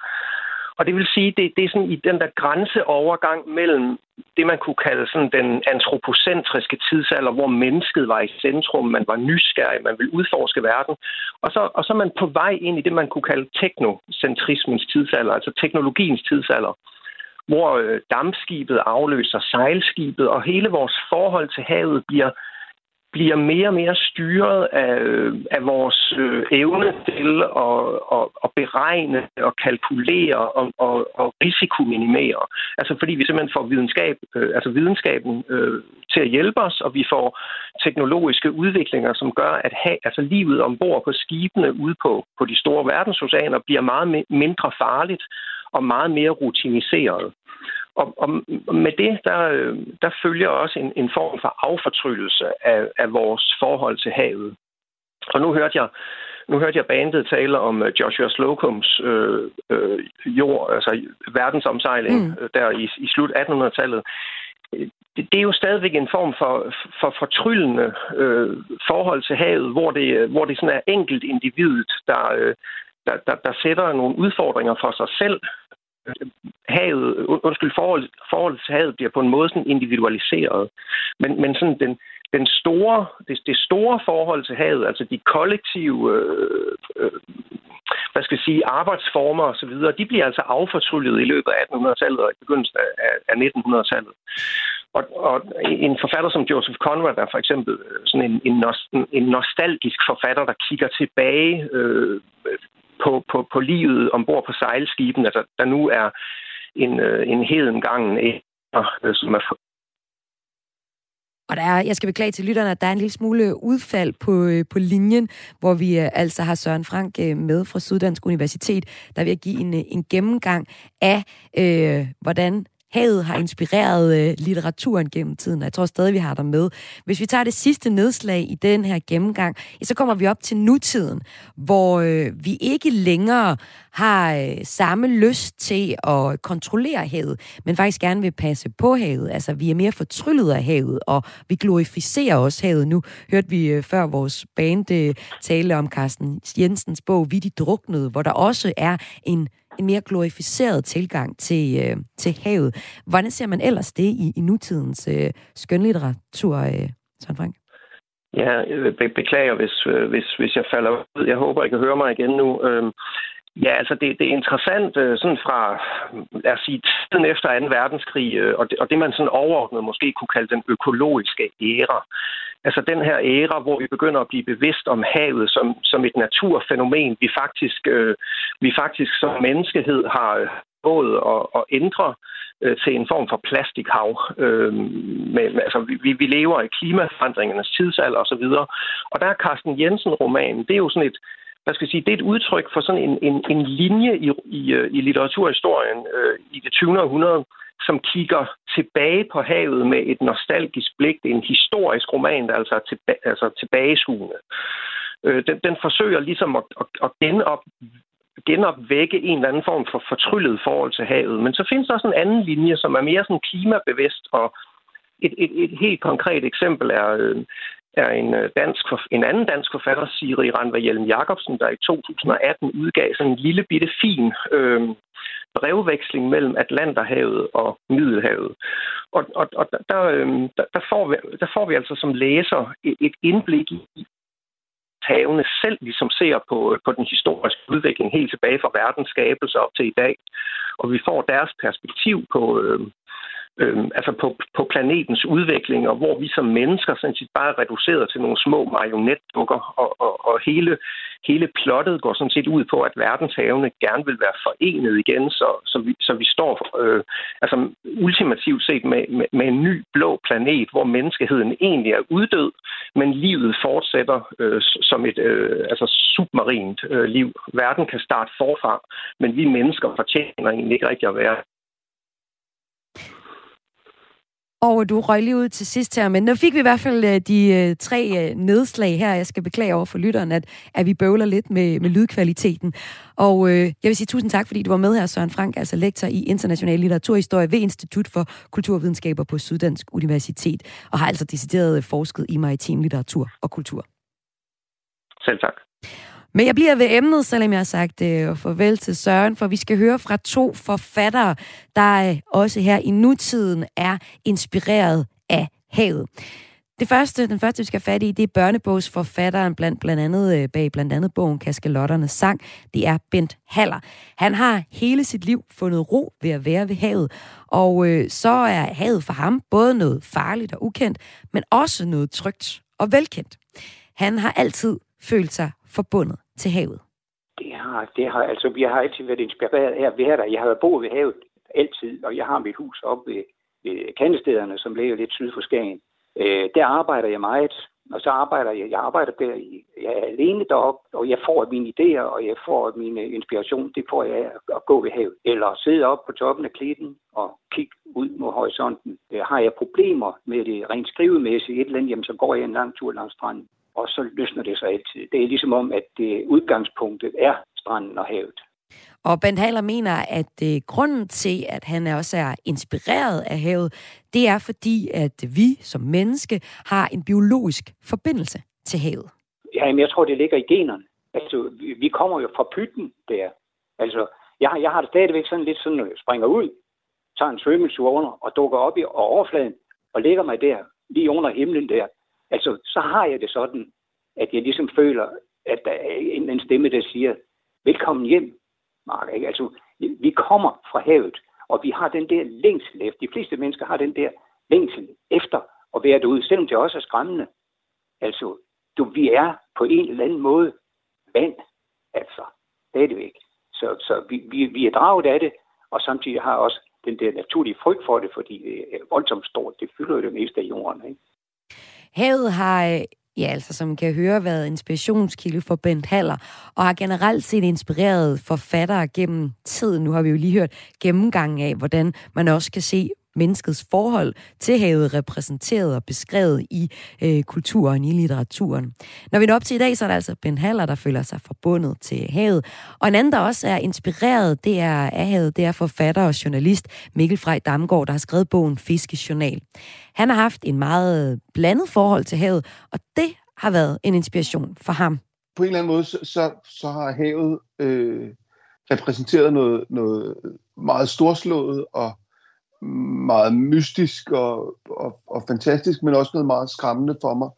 Og det vil sige, det, det er sådan i den der grænseovergang mellem det, man kunne kalde sådan den antropocentriske tidsalder, hvor mennesket var i centrum, man var nysgerrig, man ville udforske verden, og så, og så er man på vej ind i det, man kunne kalde teknocentrismens tidsalder, altså teknologiens tidsalder, hvor øh, dampskibet afløser sejlskibet, og hele vores forhold til havet bliver bliver mere og mere styret af, af vores øh, evne til at, at, at beregne og kalkulere og, og, og risikominimere. Altså fordi vi simpelthen får videnskab, øh, altså videnskaben øh, til at hjælpe os, og vi får teknologiske udviklinger, som gør, at ha, altså livet ombord på skibene ude på, på de store verdensoceaner bliver meget mindre farligt og meget mere rutiniseret. Og, og med det, der, der følger også en, en form for affortryllelse af, af vores forhold til havet. Og nu hørte jeg, nu hørte jeg bandet tale om øh, Joshua Slocums øh, øh, jord, altså verdensomsejling mm. Øh, der i, i slut 1800-tallet. Det, det er jo stadigvæk en form for, for fortryllende øh, forhold til havet, hvor det, hvor det sådan er enkelt individet, der, øh, der, der, der sætter nogle udfordringer for sig selv, havet, undskyld, forhold, forholdet til havet bliver på en måde sådan individualiseret. Men, men sådan den, den store, det, det store forhold til havet, altså de kollektive øh, øh, hvad skal jeg sige, arbejdsformer osv., de bliver altså affortryllet i løbet af 1800-tallet og i begyndelsen af, af 1900-tallet. Og, og en forfatter som Joseph Conrad er for eksempel øh, sådan en, en, en nostalgisk forfatter, der kigger tilbage øh, på, på, på livet ombord på sejlskibene. altså der nu er en, øh, en hedengangen øh, som er og der er, jeg skal beklage til lytterne, at der er en lille smule udfald på, øh, på linjen, hvor vi øh, altså har Søren Frank øh, med fra Syddansk Universitet, der vil give en, en gennemgang af, øh, hvordan havet har inspireret øh, litteraturen gennem tiden, og jeg tror stadig, vi har dig med. Hvis vi tager det sidste nedslag i den her gennemgang, ja, så kommer vi op til nutiden, hvor øh, vi ikke længere har øh, samme lyst til at kontrollere havet, men faktisk gerne vil passe på havet. Altså, vi er mere fortryllet af havet, og vi glorificerer også havet. Nu hørte vi øh, før vores band øh, tale om Carsten Jensens bog, Vi de druknede, hvor der også er en en mere glorificeret tilgang til, øh, til havet. Hvordan ser man ellers det i, i nutidens øh, skønlitteratur, øh, Søren Frank? Ja, be- beklager, hvis, øh, hvis, hvis jeg falder ud. Jeg håber, I kan høre mig igen nu. Øh, Ja, altså det, det er interessant øh, sådan fra, lad os sige, tiden efter 2. verdenskrig, øh, og, det, og det man sådan overordnet måske kunne kalde den økologiske æra. Altså den her æra, hvor vi begynder at blive bevidst om havet som, som et naturfænomen, vi faktisk, øh, vi faktisk som menneskehed har øh, både at, at ændre øh, til en form for plastikhav. Øh, med, altså, vi, vi lever i klimaforandringernes tidsalder osv. Og, og der er Carsten Jensen-romanen, det er jo sådan et, hvad skal jeg sige, det er et udtryk for sådan en, en, en linje i, i, øh, i litteraturhistorien øh, i det 20. århundrede, som kigger tilbage på havet med et nostalgisk blik. Det er en historisk roman, der altså er tilba- altså tilbageskuende. Øh, den, den forsøger ligesom at, at, at genop, genopvække en eller anden form for fortryllet forhold til havet. Men så findes der også en anden linje, som er mere sådan klimabevidst, og et, et, et helt konkret eksempel er, øh, er en, øh, dansk, en anden dansk forfatter, Siri Ranva Hjelm Jacobsen, der i 2018 udgav sådan en lille bitte fin øh, brevveksling mellem Atlanterhavet og Middelhavet. Og, og, og der, øh, der, der, får vi, der får vi altså som læser et, et indblik i, havene selv ligesom ser på, øh, på den historiske udvikling helt tilbage fra verdens skabelse op til i dag. Og vi får deres perspektiv på, øh, øh, altså på, på planetens udvikling, og hvor vi som mennesker sådan set bare er reduceret til nogle små marionetdukker, og, og, og hele, hele plottet går sådan set ud på, at verdenshavene gerne vil være forenet igen, så, så, vi, så vi står øh, altså ultimativt set med, med, med en ny blå planet, hvor menneskeheden egentlig er uddød, men livet fortsætter øh, som et øh, altså submarint øh, liv. Verden kan starte forfra, men vi mennesker fortjener egentlig ikke rigtig at være og du røg lige ud til sidst her, men nu fik vi i hvert fald øh, de øh, tre øh, nedslag her. Jeg skal beklage over for lytteren, at, at vi bøvler lidt med, med lydkvaliteten. Og øh, jeg vil sige tusind tak, fordi du var med her, Søren Frank, altså lektor i international litteraturhistorie ved Institut for Kulturvidenskaber på Syddansk Universitet, og har altså decideret forsket i maritim litteratur og kultur. Selv tak. Men jeg bliver ved emnet, selvom jeg har sagt øh, farvel til Søren, for vi skal høre fra to forfattere, der øh, også her i nutiden er inspireret af havet. Det første, den første, vi skal have fat i, det er børnebogsforfatteren blandt, blandt andet, øh, bag blandt andet bogen Kaskelotternes sang. Det er Bent Haller. Han har hele sit liv fundet ro ved at være ved havet, og øh, så er havet for ham både noget farligt og ukendt, men også noget trygt og velkendt. Han har altid følt sig forbundet til havet? Det har, det har, altså, vi har altid været inspireret af at være der. Jeg har boet ved havet altid, og jeg har mit hus oppe ved, ved kandestederne, som ligger lidt syd for Skagen. Øh, der arbejder jeg meget, og så arbejder jeg, jeg arbejder der, i, jeg er alene deroppe, og jeg får mine idéer, og jeg får min øh, inspiration, det får jeg af at gå ved havet. Eller sidde op på toppen af klitten og kigge ud mod horisonten. Øh, har jeg problemer med det rent skrivemæssigt et eller andet, jamen, så går jeg en lang tur langs stranden og så løsner det sig altid. Det er ligesom om, at det udgangspunktet er stranden og havet. Og Bent Haler mener, at øh, grunden til, at han også er inspireret af havet, det er fordi, at vi som menneske har en biologisk forbindelse til havet. Ja, men jeg tror, det ligger i generne. Altså, vi kommer jo fra pytten der. Altså, jeg, jeg har det stadigvæk sådan lidt sådan, at jeg springer ud, tager en svømmetur under og dukker op i overfladen og lægger mig der, lige under himlen der. Altså, så har jeg det sådan, at jeg ligesom føler, at der er en, en stemme, der siger, velkommen hjem, Mark. Ikke? Altså, vi kommer fra havet, og vi har den der længsel efter. De fleste mennesker har den der længsel efter at være derude, selvom det også er skræmmende. Altså, du, vi er på en eller anden måde vand, altså, stadigvæk. Så, så vi, vi, vi er draget af det, og samtidig har også den der naturlige frygt for det, fordi det er voldsomt stort. Det fylder jo det meste af jorden. Ikke? Havet har øh, ja, altså som kan høre, været inspirationskilde for Bent Haller, og har generelt set inspireret forfattere gennem tiden. Nu har vi jo lige hørt gennemgangen af, hvordan man også kan se menneskets forhold til havet repræsenteret og beskrevet i øh, kulturen, i litteraturen. Når vi når op til i dag, så er der altså Ben Haller, der føler sig forbundet til havet. Og en anden, der også er inspireret, det er af havet, det er forfatter og journalist Mikkel Frej Damgaard, der har skrevet bogen Fiskejournal. Han har haft en meget blandet forhold til havet, og det har været en inspiration for ham. På en eller anden måde, så, så har havet øh, repræsenteret noget, noget meget storslået og meget mystisk og, og, og fantastisk, men også noget meget skræmmende for mig.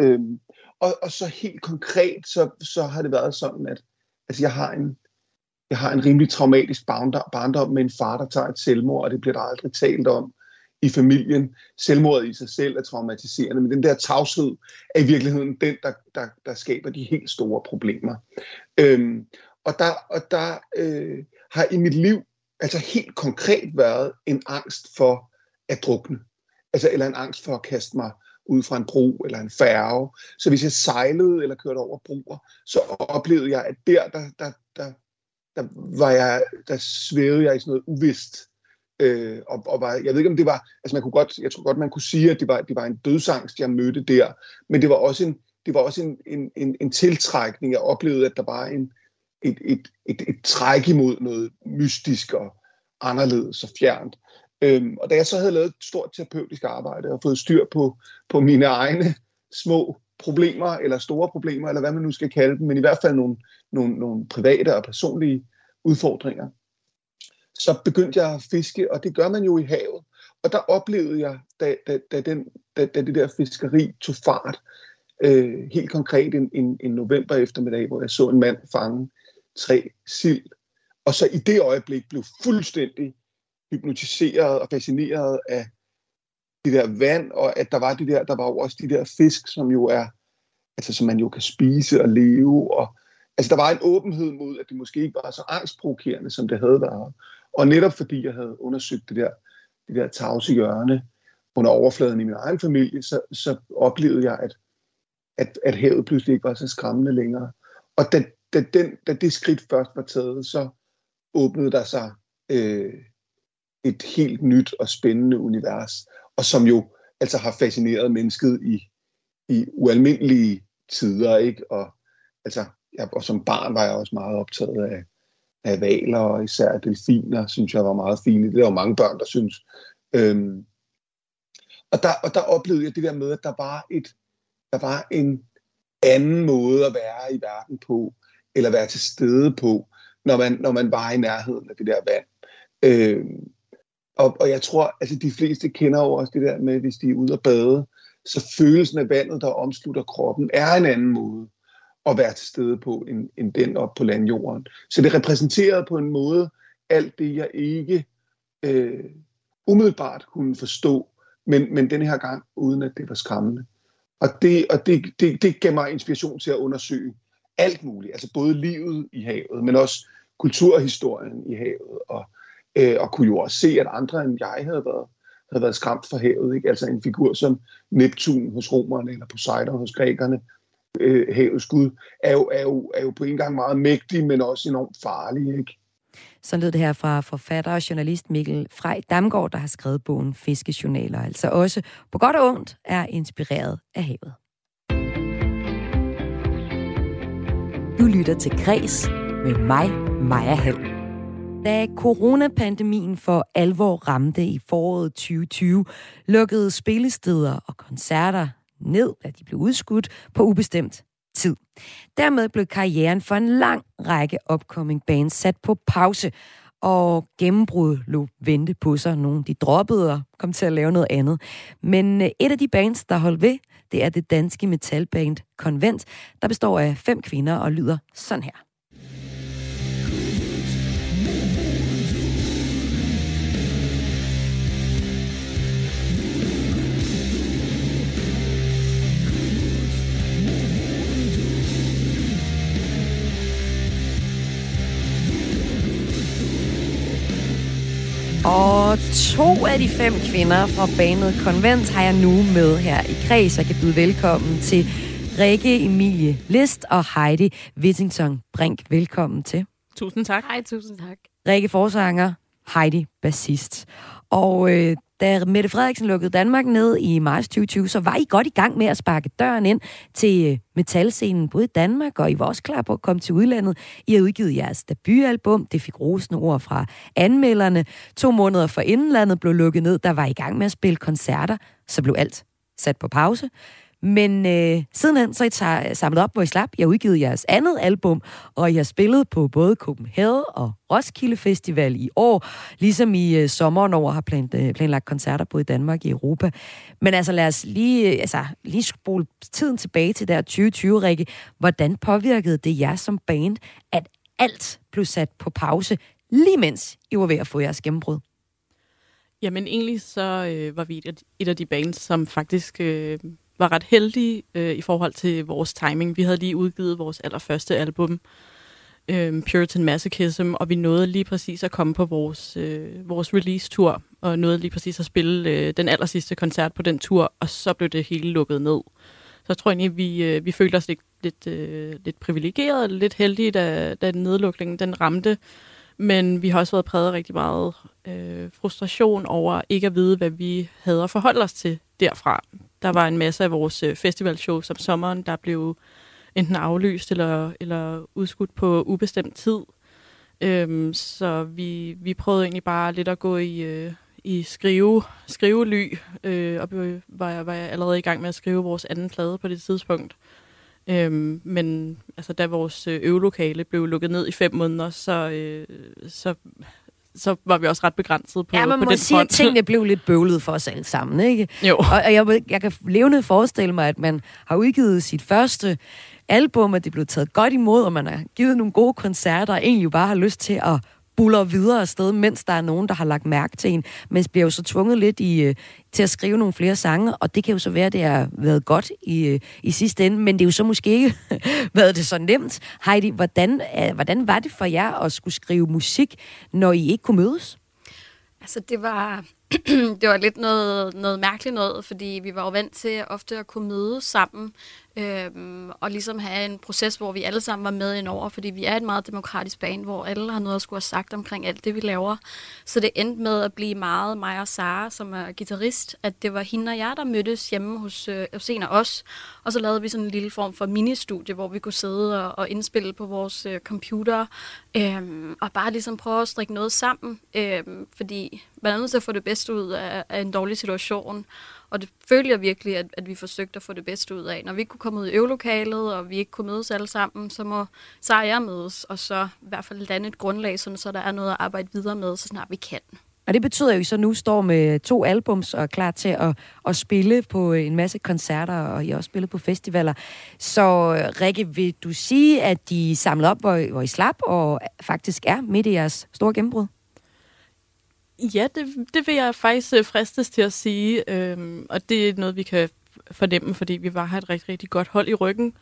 Øhm, og, og så helt konkret, så, så har det været sådan, at altså jeg har en, jeg har en rimelig traumatisk barndom med en far, der tager et selvmord, og det bliver der aldrig talt om i familien. Selvmordet i sig selv er traumatiserende, men den der tavshed er i virkeligheden den, der, der, der skaber de helt store problemer. Øhm, og der, og der øh, har i mit liv altså helt konkret været en angst for at drukne. Altså, eller en angst for at kaste mig ud fra en bro eller en færge. Så hvis jeg sejlede eller kørte over broer, så oplevede jeg, at der, der, der, der, der, var jeg, der svævede jeg i sådan noget uvist. Øh, og, og var, jeg ved ikke, om det var, altså man kunne godt, jeg tror godt, man kunne sige, at det var, det var en dødsangst, jeg mødte der, men det var også en, det var også en, en, en, en tiltrækning. Jeg oplevede, at der var en, et, et, et, et træk imod noget mystisk og anderledes og fjernt. Øhm, og da jeg så havde lavet et stort terapeutisk arbejde og fået styr på, på mine egne små problemer, eller store problemer, eller hvad man nu skal kalde dem, men i hvert fald nogle, nogle, nogle private og personlige udfordringer, så begyndte jeg at fiske, og det gør man jo i havet. Og der oplevede jeg, da, da, da, den, da, da det der fiskeri tog fart, øh, helt konkret en, en, en november eftermiddag, hvor jeg så en mand fange tre sild. Og så i det øjeblik blev fuldstændig hypnotiseret og fascineret af det der vand, og at der var det der, der var jo også de der fisk, som jo er, altså som man jo kan spise og leve, og altså der var en åbenhed mod, at det måske ikke var så angstprovokerende, som det havde været. Og netop fordi jeg havde undersøgt det der, det der tavse hjørne under overfladen i min egen familie, så, så oplevede jeg, at, at, at havet pludselig ikke var så skræmmende længere. Og da, da, den, da det skridt først var taget, så åbnede der sig øh, et helt nyt og spændende univers, og som jo altså har fascineret mennesket i, i ualmindelige tider, ikke? Og, altså, jeg, og som barn var jeg også meget optaget af, af valer, og især delfiner, synes jeg var meget fine. Det er jo mange børn, der synes. Øhm, og, der, og der oplevede jeg det der med, at der var, et, der var en anden måde at være i verden på, eller være til stede på, når man, når man var i nærheden af det der vand. Øh, og, og jeg tror, altså de fleste kender jo også det der med, hvis de er ude at bade, så følelsen af vandet, der omslutter kroppen, er en anden måde at være til stede på, end, end den op på landjorden. Så det repræsenterede på en måde alt det, jeg ikke øh, umiddelbart kunne forstå, men, men den her gang, uden at det var skræmmende. Og det, og det, det, det gav mig inspiration til at undersøge alt muligt, altså både livet i havet, men også kulturhistorien i havet, og, øh, og kunne jo også se, at andre end jeg havde været, havde været skræmt for havet. Ikke? Altså en figur som Neptun hos romerne, eller Poseidon hos grækerne, øh, havets gud, er jo, er, jo, er jo på en gang meget mægtig, men også enormt farlig. Ikke? Så lød det her fra forfatter og journalist Mikkel Frej Damgaard, der har skrevet bogen Fiskejournaler, altså også på godt og ondt er inspireret af havet. Du lytter til Græs med mig, Maja Hall. Da coronapandemien for alvor ramte i foråret 2020, lukkede spillesteder og koncerter ned, da de blev udskudt på ubestemt tid. Dermed blev karrieren for en lang række upcoming bands sat på pause, og gennembrud lå vente på sig. Nogle de droppede og kom til at lave noget andet. Men øh, et af de bands, der holdt ved, det er det danske metalband Convent, der består af fem kvinder og lyder sådan her. Og to af de fem kvinder fra banet Konvent har jeg nu med her i kreds. Jeg kan byde velkommen til Rikke Emilie List og Heidi Whittington Brink. Velkommen til. Tusind tak. Hej, tusind tak. Rikke forsanger, Heidi bassist. Og øh, da Mette Frederiksen lukkede Danmark ned i marts 2020, så var I godt i gang med at sparke døren ind til øh, metalscenen, både i Danmark og I var også klar på at komme til udlandet. I har udgivet jeres debutalbum, det fik rosende ord fra anmelderne. To måneder for indlandet blev lukket ned, der var I gang med at spille koncerter, så blev alt sat på pause. Men øh, sidenhen så er I øh, samlet op, hvor I slap. Jeg har udgivet jeres andet album, og jeg har spillet på både Copenhagen og Roskilde Festival i år, ligesom i øh, sommeren over har plan, øh, planlagt koncerter både i Danmark og i Europa. Men altså lad os lige, øh, altså, lige spole tiden tilbage til der 2020, Rikke. Hvordan påvirkede det jer som band, at alt blev sat på pause, lige mens I var ved at få jeres gennembrud? Jamen egentlig så øh, var vi et, et af de bands, som faktisk øh, var ret heldige øh, i forhold til vores timing. Vi havde lige udgivet vores allerførste album, øh, Puritan Masochism, og vi nåede lige præcis at komme på vores, øh, vores release-tur, og nåede lige præcis at spille øh, den aller sidste koncert på den tur, og så blev det hele lukket ned. Så jeg tror egentlig, vi, øh, vi følte os lidt, lidt, øh, lidt privilegeret, lidt heldige, da, da nedlukningen den ramte. Men vi har også været præget rigtig meget øh, frustration over ikke at vide, hvad vi havde at forholde os til derfra. Der var en masse af vores øh, festivalshows om sommeren, der blev enten aflyst eller, eller udskudt på ubestemt tid. Øhm, så vi, vi prøvede egentlig bare lidt at gå i, øh, i skrive, skrively, øh, og var jeg, var jeg allerede i gang med at skrive vores anden plade på det tidspunkt. Øhm, men altså, da vores øh, øvelokale blev lukket ned i fem måneder, så, øh, så så var vi også ret begrænset på, ja, man på må den sige, front. at tingene [LAUGHS] blev lidt bøvlet for os alle sammen, ikke? Jo. Og, og jeg, jeg kan levende forestille mig, at man har udgivet sit første album, at det blev taget godt imod, og man har givet nogle gode koncerter, og egentlig bare har lyst til at buller videre afsted, mens der er nogen, der har lagt mærke til en. Men bliver jo så tvunget lidt i, øh, til at skrive nogle flere sange, og det kan jo så være, at det har været godt i, øh, i sidste ende, men det er jo så måske ikke [LAUGHS] været det så nemt. Heidi, hvordan, øh, hvordan var det for jer at skulle skrive musik, når I ikke kunne mødes? Altså, det var, [CLEARS THROAT] det var lidt noget, noget mærkeligt noget, fordi vi var jo vant til ofte at kunne mødes sammen øhm, og ligesom have en proces, hvor vi alle sammen var med indover, fordi vi er et meget demokratisk band, hvor alle har noget at skulle have sagt omkring alt det, vi laver. Så det endte med at blive meget mig og Sara, som er gitarrist, at det var hende og jeg, der mødtes hjemme hos, øh, hos en af os, og så lavede vi sådan en lille form for ministudie, hvor vi kunne sidde og, og indspille på vores øh, computer, øhm, og bare ligesom prøve at strikke noget sammen, øhm, fordi man er nødt til at få det bedste ud af, af en dårlig situation, og det følte jeg virkelig, at, at vi forsøgte at få det bedste ud af. Når vi ikke kunne komme ud i øvelokalet, og vi ikke kunne mødes alle sammen, så må så jeg mødes, og så i hvert fald lande et grundlag, sådan, så der er noget at arbejde videre med, så snart vi kan. Og det betyder jo, at I så nu står med to albums og er klar til at, at spille på en masse koncerter, og I også spillet på festivaler. Så Rikke, vil du sige, at de samlede op, hvor, hvor I slap, og faktisk er midt i jeres store gennembrud? Ja, det, det vil jeg faktisk øh, fristes til at sige, øhm, og det er noget, vi kan fornemme, fordi vi var har et rigtig, rigtig godt hold i ryggen.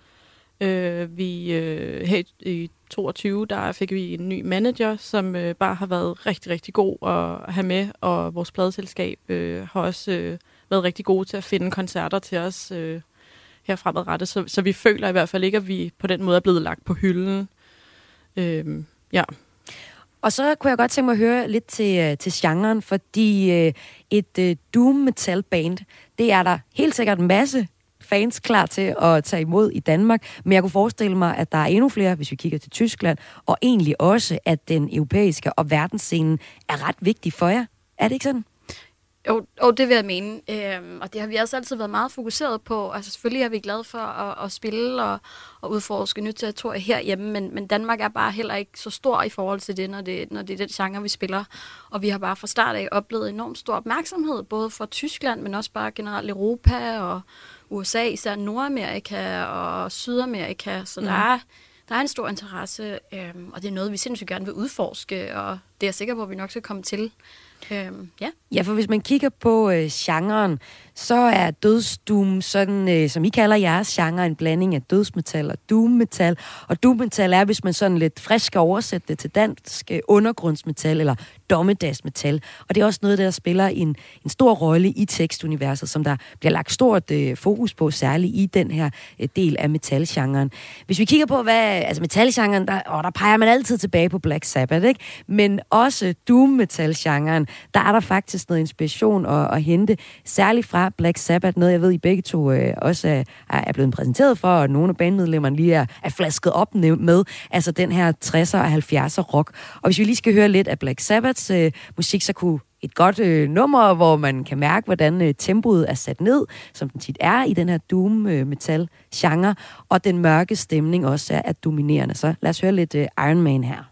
Øh, vi øh, her i 22, der fik vi en ny manager, som øh, bare har været rigtig, rigtig god at have med, og vores pladeselskab øh, har også øh, været rigtig gode til at finde koncerter til os øh, her fremadrettet, så, så vi føler i hvert fald ikke, at vi på den måde er blevet lagt på hylden. Øh, ja. Og så kunne jeg godt tænke mig at høre lidt til, øh, til genren, fordi øh, et øh, doom metal band, det er der helt sikkert en masse fans klar til at tage imod i Danmark, men jeg kunne forestille mig, at der er endnu flere, hvis vi kigger til Tyskland, og egentlig også, at den europæiske og verdensscenen er ret vigtig for jer. Er det ikke sådan? Jo, jo, det vil jeg mene. Øhm, og det har vi også altid været meget fokuseret på. Altså selvfølgelig er vi glade for at, at spille og, og udforske nyt territorie herhjemme, men, men Danmark er bare heller ikke så stor i forhold til det når, det, når det er den genre, vi spiller. Og vi har bare fra start af oplevet enormt stor opmærksomhed, både fra Tyskland, men også bare generelt Europa og USA, især Nordamerika og Sydamerika. Så mm. der, er, der er en stor interesse, øhm, og det er noget, vi sindssygt gerne vil udforske, og det er jeg sikker på, at vi nok skal komme til. Øhm, ja. ja, for hvis man kigger på øh, genren, så er dødsdoom sådan, øh, som I kalder jeres genre, en blanding af dødsmetal og doommetal. Og doommetal er, hvis man sådan lidt frisk skal oversætte det til dansk, øh, undergrundsmetal eller dommedagsmetal. Og det er også noget, der spiller en, en stor rolle i tekstuniverset, som der bliver lagt stort øh, fokus på, særligt i den her øh, del af metalgenren. Hvis vi kigger på, hvad altså metalgenren, der, åh, der peger man altid tilbage på Black Sabbath, ikke? Men også doom-metal-genren, der er der faktisk noget inspiration at, at hente, særligt fra Black Sabbath, noget jeg ved, I begge to øh, også er, er blevet præsenteret for, og nogle af bandmedlemmerne lige er, er flasket op med, altså den her 60'er og 70'er rock. Og hvis vi lige skal høre lidt af Black Sabbaths øh, musik, så kunne et godt øh, nummer, hvor man kan mærke, hvordan øh, tempoet er sat ned, som den tit er i den her doom-metal-genre, øh, og den mørke stemning også er, er dominerende. Så lad os høre lidt øh, Iron Man her.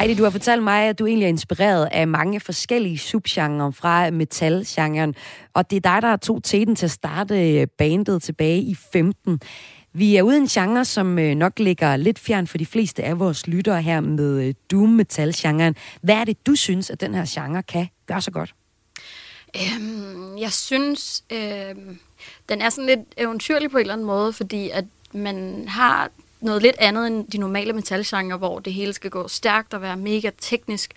Heidi, du har fortalt mig, at du egentlig er inspireret af mange forskellige subgenre fra metalgenren, og det er dig, der tog teten til at starte øh, bandet tilbage i 15. Vi er ude i en genre, som øh, nok ligger lidt fjern for de fleste af vores lyttere her med øh, doom metal-genren. Hvad er det, du synes, at den her genre kan gøre så godt? Øhm, jeg synes, øhm, den er sådan lidt eventyrlig på en eller anden måde, fordi at man har noget lidt andet end de normale metalgenre, hvor det hele skal gå stærkt og være mega teknisk.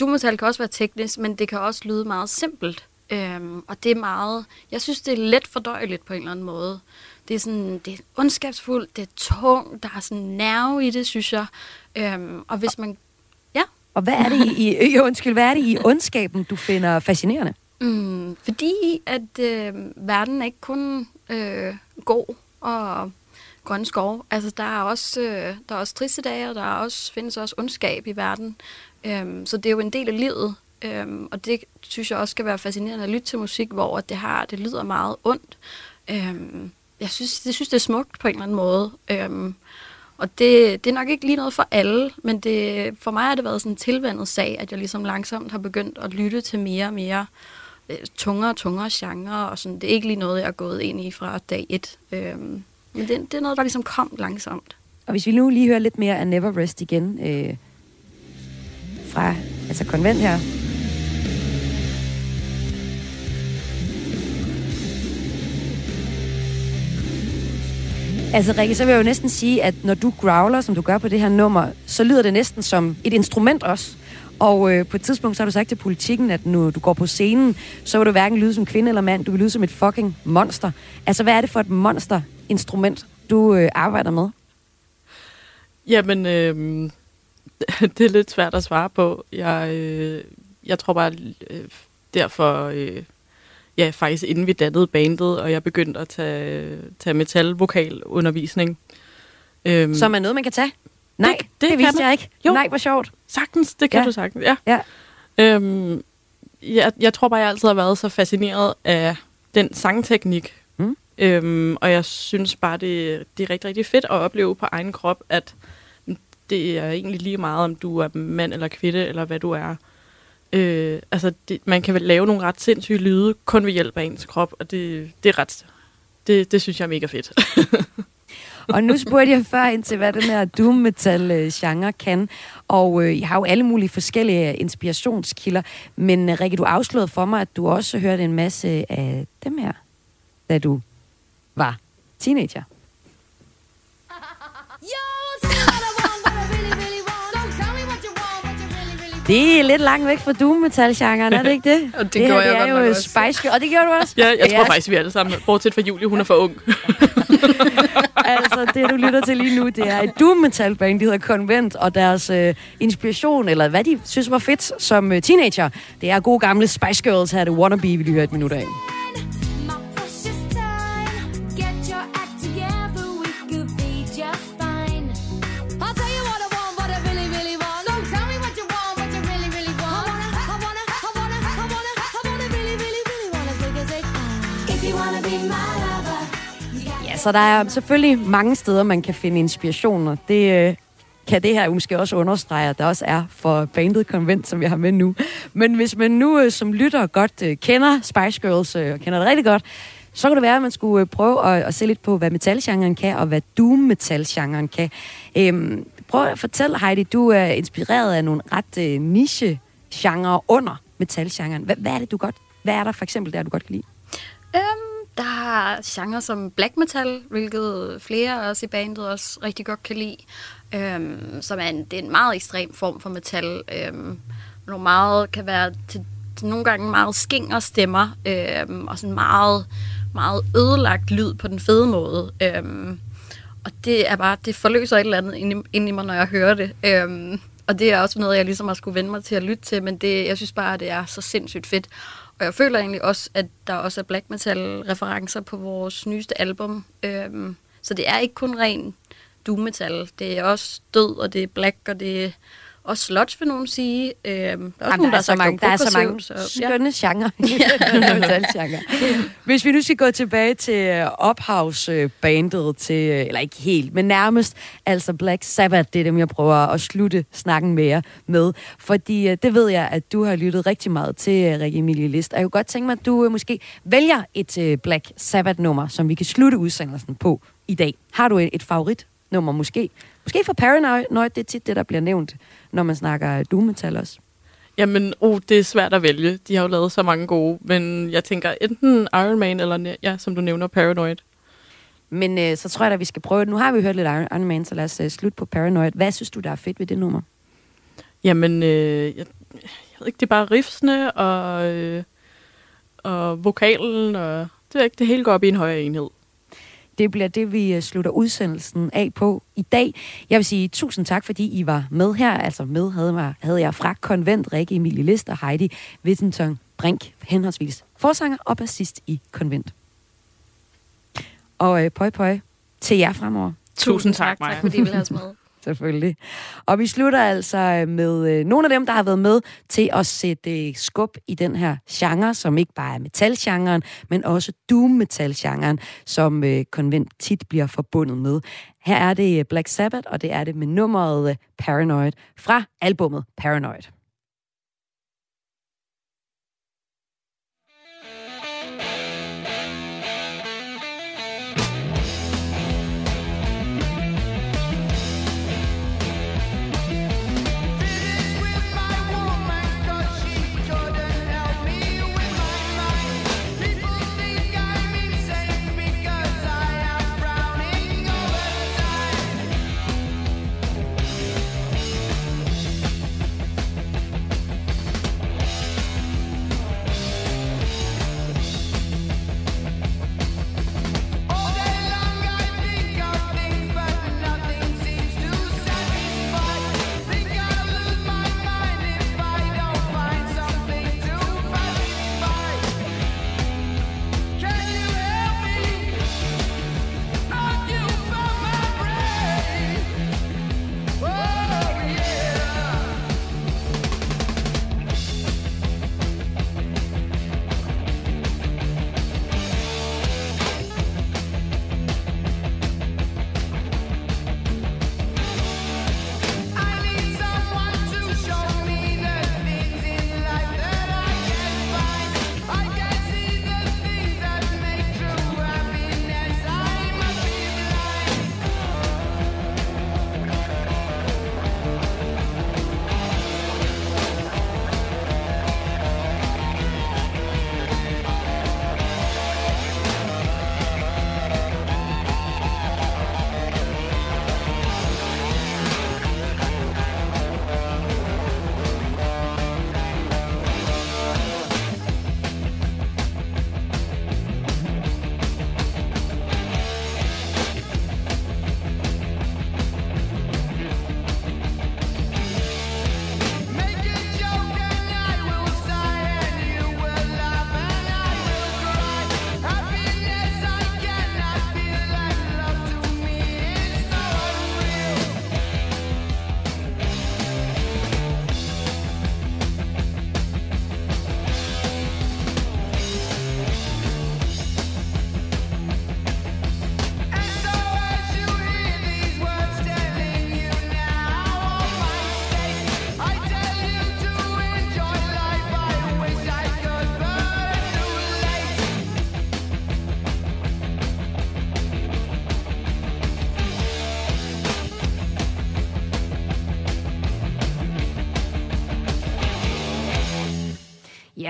Du metal kan også være teknisk, men det kan også lyde meget simpelt. Øhm, og det er meget, jeg synes, det er let fordøjeligt på en eller anden måde. Det er sådan, det er ondskabsfuldt, det er tungt, der er sådan nerve i det, synes jeg. Øhm, og hvis man, ja. Og hvad er det i, i [LAUGHS] undskyld, hvad er det i ondskaben, du finder fascinerende? Mm, fordi at øh, verden er ikke kun øh, god og grønne skov. Altså, der er også, øh, der er også triste dage, og der er også, findes også ondskab i verden. Øhm, så det er jo en del af livet, øhm, og det synes jeg også skal være fascinerende at lytte til musik, hvor det har, det lyder meget ondt. Øhm, jeg synes, jeg synes, det er smukt på en eller anden måde. Øhm, og det, det er nok ikke lige noget for alle, men det, for mig har det været sådan en tilvandet sag, at jeg ligesom langsomt har begyndt at lytte til mere og mere øh, tungere og tungere genre, og sådan, det er ikke lige noget, jeg er gået ind i fra dag et. Øhm, men det, det er noget, der ligesom kom langsomt. Og hvis vi nu lige hører lidt mere af Never Rest igen, øh, fra altså konvent her. Altså Rikke, så vil jeg jo næsten sige, at når du growler, som du gør på det her nummer, så lyder det næsten som et instrument også. Og øh, på et tidspunkt så har du sagt til politikken, at når du går på scenen, så vil du hverken lyde som kvinde eller mand, du vil lyde som et fucking monster. Altså hvad er det for et monster, monster-instrument, du øh, arbejder med? Jamen, øh, [LAUGHS] det er lidt svært at svare på. Jeg, øh, jeg tror bare, øh, derfor, øh, ja, faktisk inden vi dannede bandet, og jeg begyndte at tage, tage metalvokalundervisning. Øhm, Som er noget, man kan tage? Nej, det, det, det vidste man. jeg ikke. Jo. Nej, hvor sjovt. Sagtens, det kan ja. du sagtens, ja. ja. Øhm, jeg, jeg tror bare, jeg altid har været så fascineret af den sangteknik. Øhm, og jeg synes bare, det, det er rigtig, rigtig fedt at opleve på egen krop, at det er egentlig lige meget, om du er mand eller kvinde, eller hvad du er. Øh, altså, det, man kan vel lave nogle ret sindssyge lyde, kun ved hjælp af ens krop, og det, det er ret... Det, det synes jeg er mega fedt. [LAUGHS] og nu spurgte jeg før ind til, hvad den her doom metal øh, genre kan. Og øh, jeg har jo alle mulige forskellige øh, inspirationskilder. Men øh, Rikke, du afslørede for mig, at du også hørte en masse af dem her, da du var teenager. Det er lidt langt væk fra doom metal genren er det ikke det? og det, det gjorde her, jeg det er jo også. Spice, og det gjorde du også? Ja, jeg tror ja. faktisk, vi alle sammen, bortset fra Julie, hun er for ung. [LAUGHS] altså, det du lytter til lige nu, det er et doom metal band, de hedder Convent, og deres øh, inspiration, eller hvad de synes var fedt som øh, teenager, det er gode gamle Spice Girls her, det Wannabe, vi lige høre et minut af. Så der er selvfølgelig mange steder, man kan finde inspiration, og det øh, kan det her måske også understrege, at der også er for bandet Convent, som vi har med nu. Men hvis man nu øh, som lytter godt øh, kender Spice Girls, øh, og kender det rigtig godt, så kunne det være, at man skulle øh, prøve at, at se lidt på, hvad metalgenren kan, og hvad doom metalgenren kan. Øhm, prøv at fortælle, Heidi, du er inspireret af nogle ret øh, niche-genre under metalgenren. Hvad, hvad er det, du godt... Hvad er der for eksempel der, du godt kan lide? Øhm, der er genre som black metal, hvilket flere af os i bandet også rigtig godt kan lide. Øhm, som er en, det er en meget ekstrem form for metal. Øhm, nogle meget kan være til, til nogle gange meget skinger stemmer, øhm, og sådan meget, meget ødelagt lyd på den fede måde. Øhm, og det er bare, det forløser et eller andet ind i, i mig, når jeg hører det. Øhm, og det er også noget, jeg ligesom har skulle vende mig til at lytte til, men det, jeg synes bare, at det er så sindssygt fedt. Og jeg føler egentlig også, at der også er black metal-referencer på vores nyeste album. Øhm, så det er ikke kun ren doom metal. Det er også død, og det er black, og det er og sludge, vil nogen sige. Øhm, der er også Jamen, nogen, der, der, er så mange, der er så mange så, skønne [LAUGHS] [LAUGHS] genre. genre. [LAUGHS] Hvis vi nu skal gå tilbage til øh, ophavsbandet, til, øh, eller ikke helt, men nærmest, altså Black Sabbath, det er dem, jeg prøver at slutte snakken med jer med. Fordi øh, det ved jeg, at du har lyttet rigtig meget til, Rikke Emilie List. Og jeg kunne godt tænke mig, at du måske vælger et Black Sabbath-nummer, som vi kan slutte udsendelsen på i dag. Har du et, et favoritnummer måske? Måske for Paranoid, det er tit det, der bliver nævnt når man snakker doom metal også? Jamen, oh, det er svært at vælge. De har jo lavet så mange gode, men jeg tænker enten Iron Man eller, ja, som du nævner, Paranoid. Men øh, så tror jeg at vi skal prøve Nu har vi hørt lidt Iron Man, så lad os øh, slutte på Paranoid. Hvad synes du, der er fedt ved det nummer? Jamen, øh, jeg, jeg ved ikke, det er bare riffsene og, øh, og vokalen, og det, er ikke, det hele går op i en højere enhed. Det bliver det, vi øh, slutter udsendelsen af på i dag. Jeg vil sige tusind tak, fordi I var med her. Altså med havde, mig, havde jeg fra Konvent, Rikke Emilie List og Heidi Wittenton Brink, henholdsvis forsanger og bassist i Konvent. Og øh, pøj pøj til jer fremover. Tusind tak, tak, tak fordi I ville have os med. Selvfølgelig. Og vi slutter altså øh, med øh, nogle af dem, der har været med til at sætte øh, skub i den her genre, som ikke bare er metalgenren, men også doom-metal-genren, som øh, konvent tit bliver forbundet med. Her er det øh, Black Sabbath, og det er det med nummeret øh, Paranoid fra albummet Paranoid.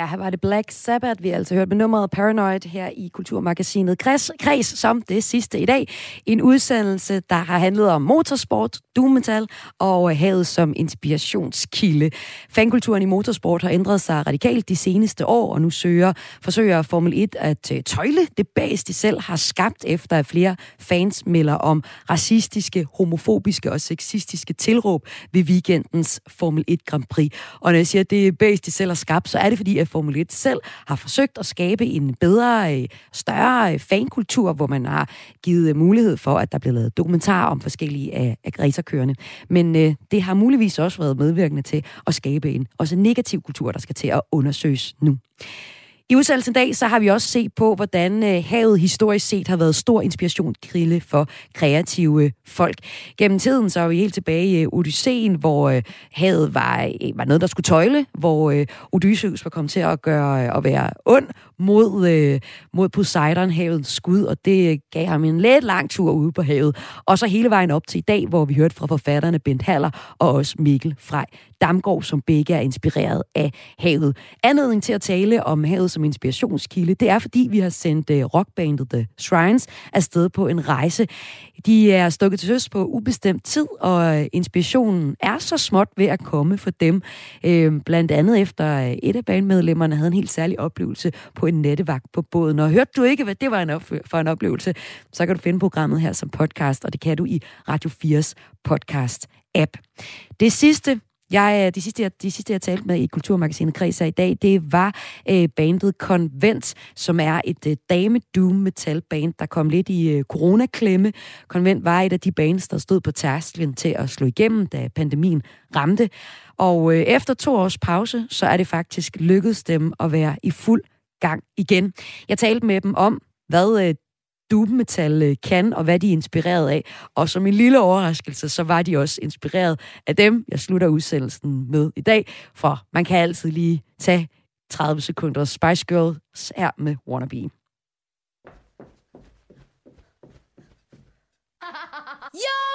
Ja, her var det Black Sabbath, vi har altså hørt med nummeret Paranoid her i Kulturmagasinet Kreds, Kreds som det sidste i dag. En udsendelse, der har handlet om motorsport, doom metal og øh, havet som inspirationskilde. Fankulturen i motorsport har ændret sig radikalt de seneste år, og nu søger, forsøger Formel 1 at øh, tøjle det bas, de selv har skabt, efter at flere fans melder om racistiske, homofobiske og sexistiske tilråb ved weekendens Formel 1 Grand Prix. Og når jeg siger, at det er bas, de selv har skabt, så er det fordi, at Formel 1 selv har forsøgt at skabe en bedre, øh, større øh, fankultur, hvor man har givet øh, mulighed for, at der bliver lavet dokumentarer om forskellige af, af racerkørende. Men øh, det har muligvis også været medvirkende til at skabe en også negativ kultur, der skal til at undersøges nu. I udsendelsen i dag, så har vi også set på, hvordan øh, havet historisk set har været stor inspirationskilde for kreative øh, folk. Gennem tiden, så er vi helt tilbage i øh, Odysseen, hvor øh, havet var, var noget, der skulle tøjle, hvor Odysseus var kommet til at gøre at være ond mod, øh, mod Poseidon, havets skud, og det gav ham en let lang tur ude på havet. Og så hele vejen op til i dag, hvor vi hørte fra forfatterne Bent Haller og også Mikkel Frej Damgaard, som begge er inspireret af havet. Anledning til at tale om havet som inspirationskilde, det er fordi, vi har sendt øh, rockbandet The Shrines afsted på en rejse. De er stukket til søs på ubestemt tid, og øh, inspirationen er så småt ved at komme for dem. Øh, blandt andet efter øh, et af bandmedlemmerne havde en helt særlig oplevelse på en nattevagt på båden. Og hørte du ikke, hvad det var en for en oplevelse, så kan du finde programmet her som podcast, og det kan du i Radio 4's podcast-app. Det sidste, jeg, øh, de, sidste, jeg, de sidste, jeg talte med i Kulturmagasinet Kreds i dag, det var øh, bandet Convent, som er et øh, dame doom metal band, der kom lidt i øh, coronaklemme. Convent var et af de bands, der stod på tærsklen til at slå igennem, da pandemien ramte. Og øh, efter to års pause, så er det faktisk lykkedes dem at være i fuld gang igen. Jeg talte med dem om, hvad øh, metal øh, kan, og hvad de er inspireret af. Og som en lille overraskelse, så var de også inspireret af dem, jeg slutter udsendelsen med i dag, for man kan altid lige tage 30 sekunder Spice Girls her med Wannabe. Yo!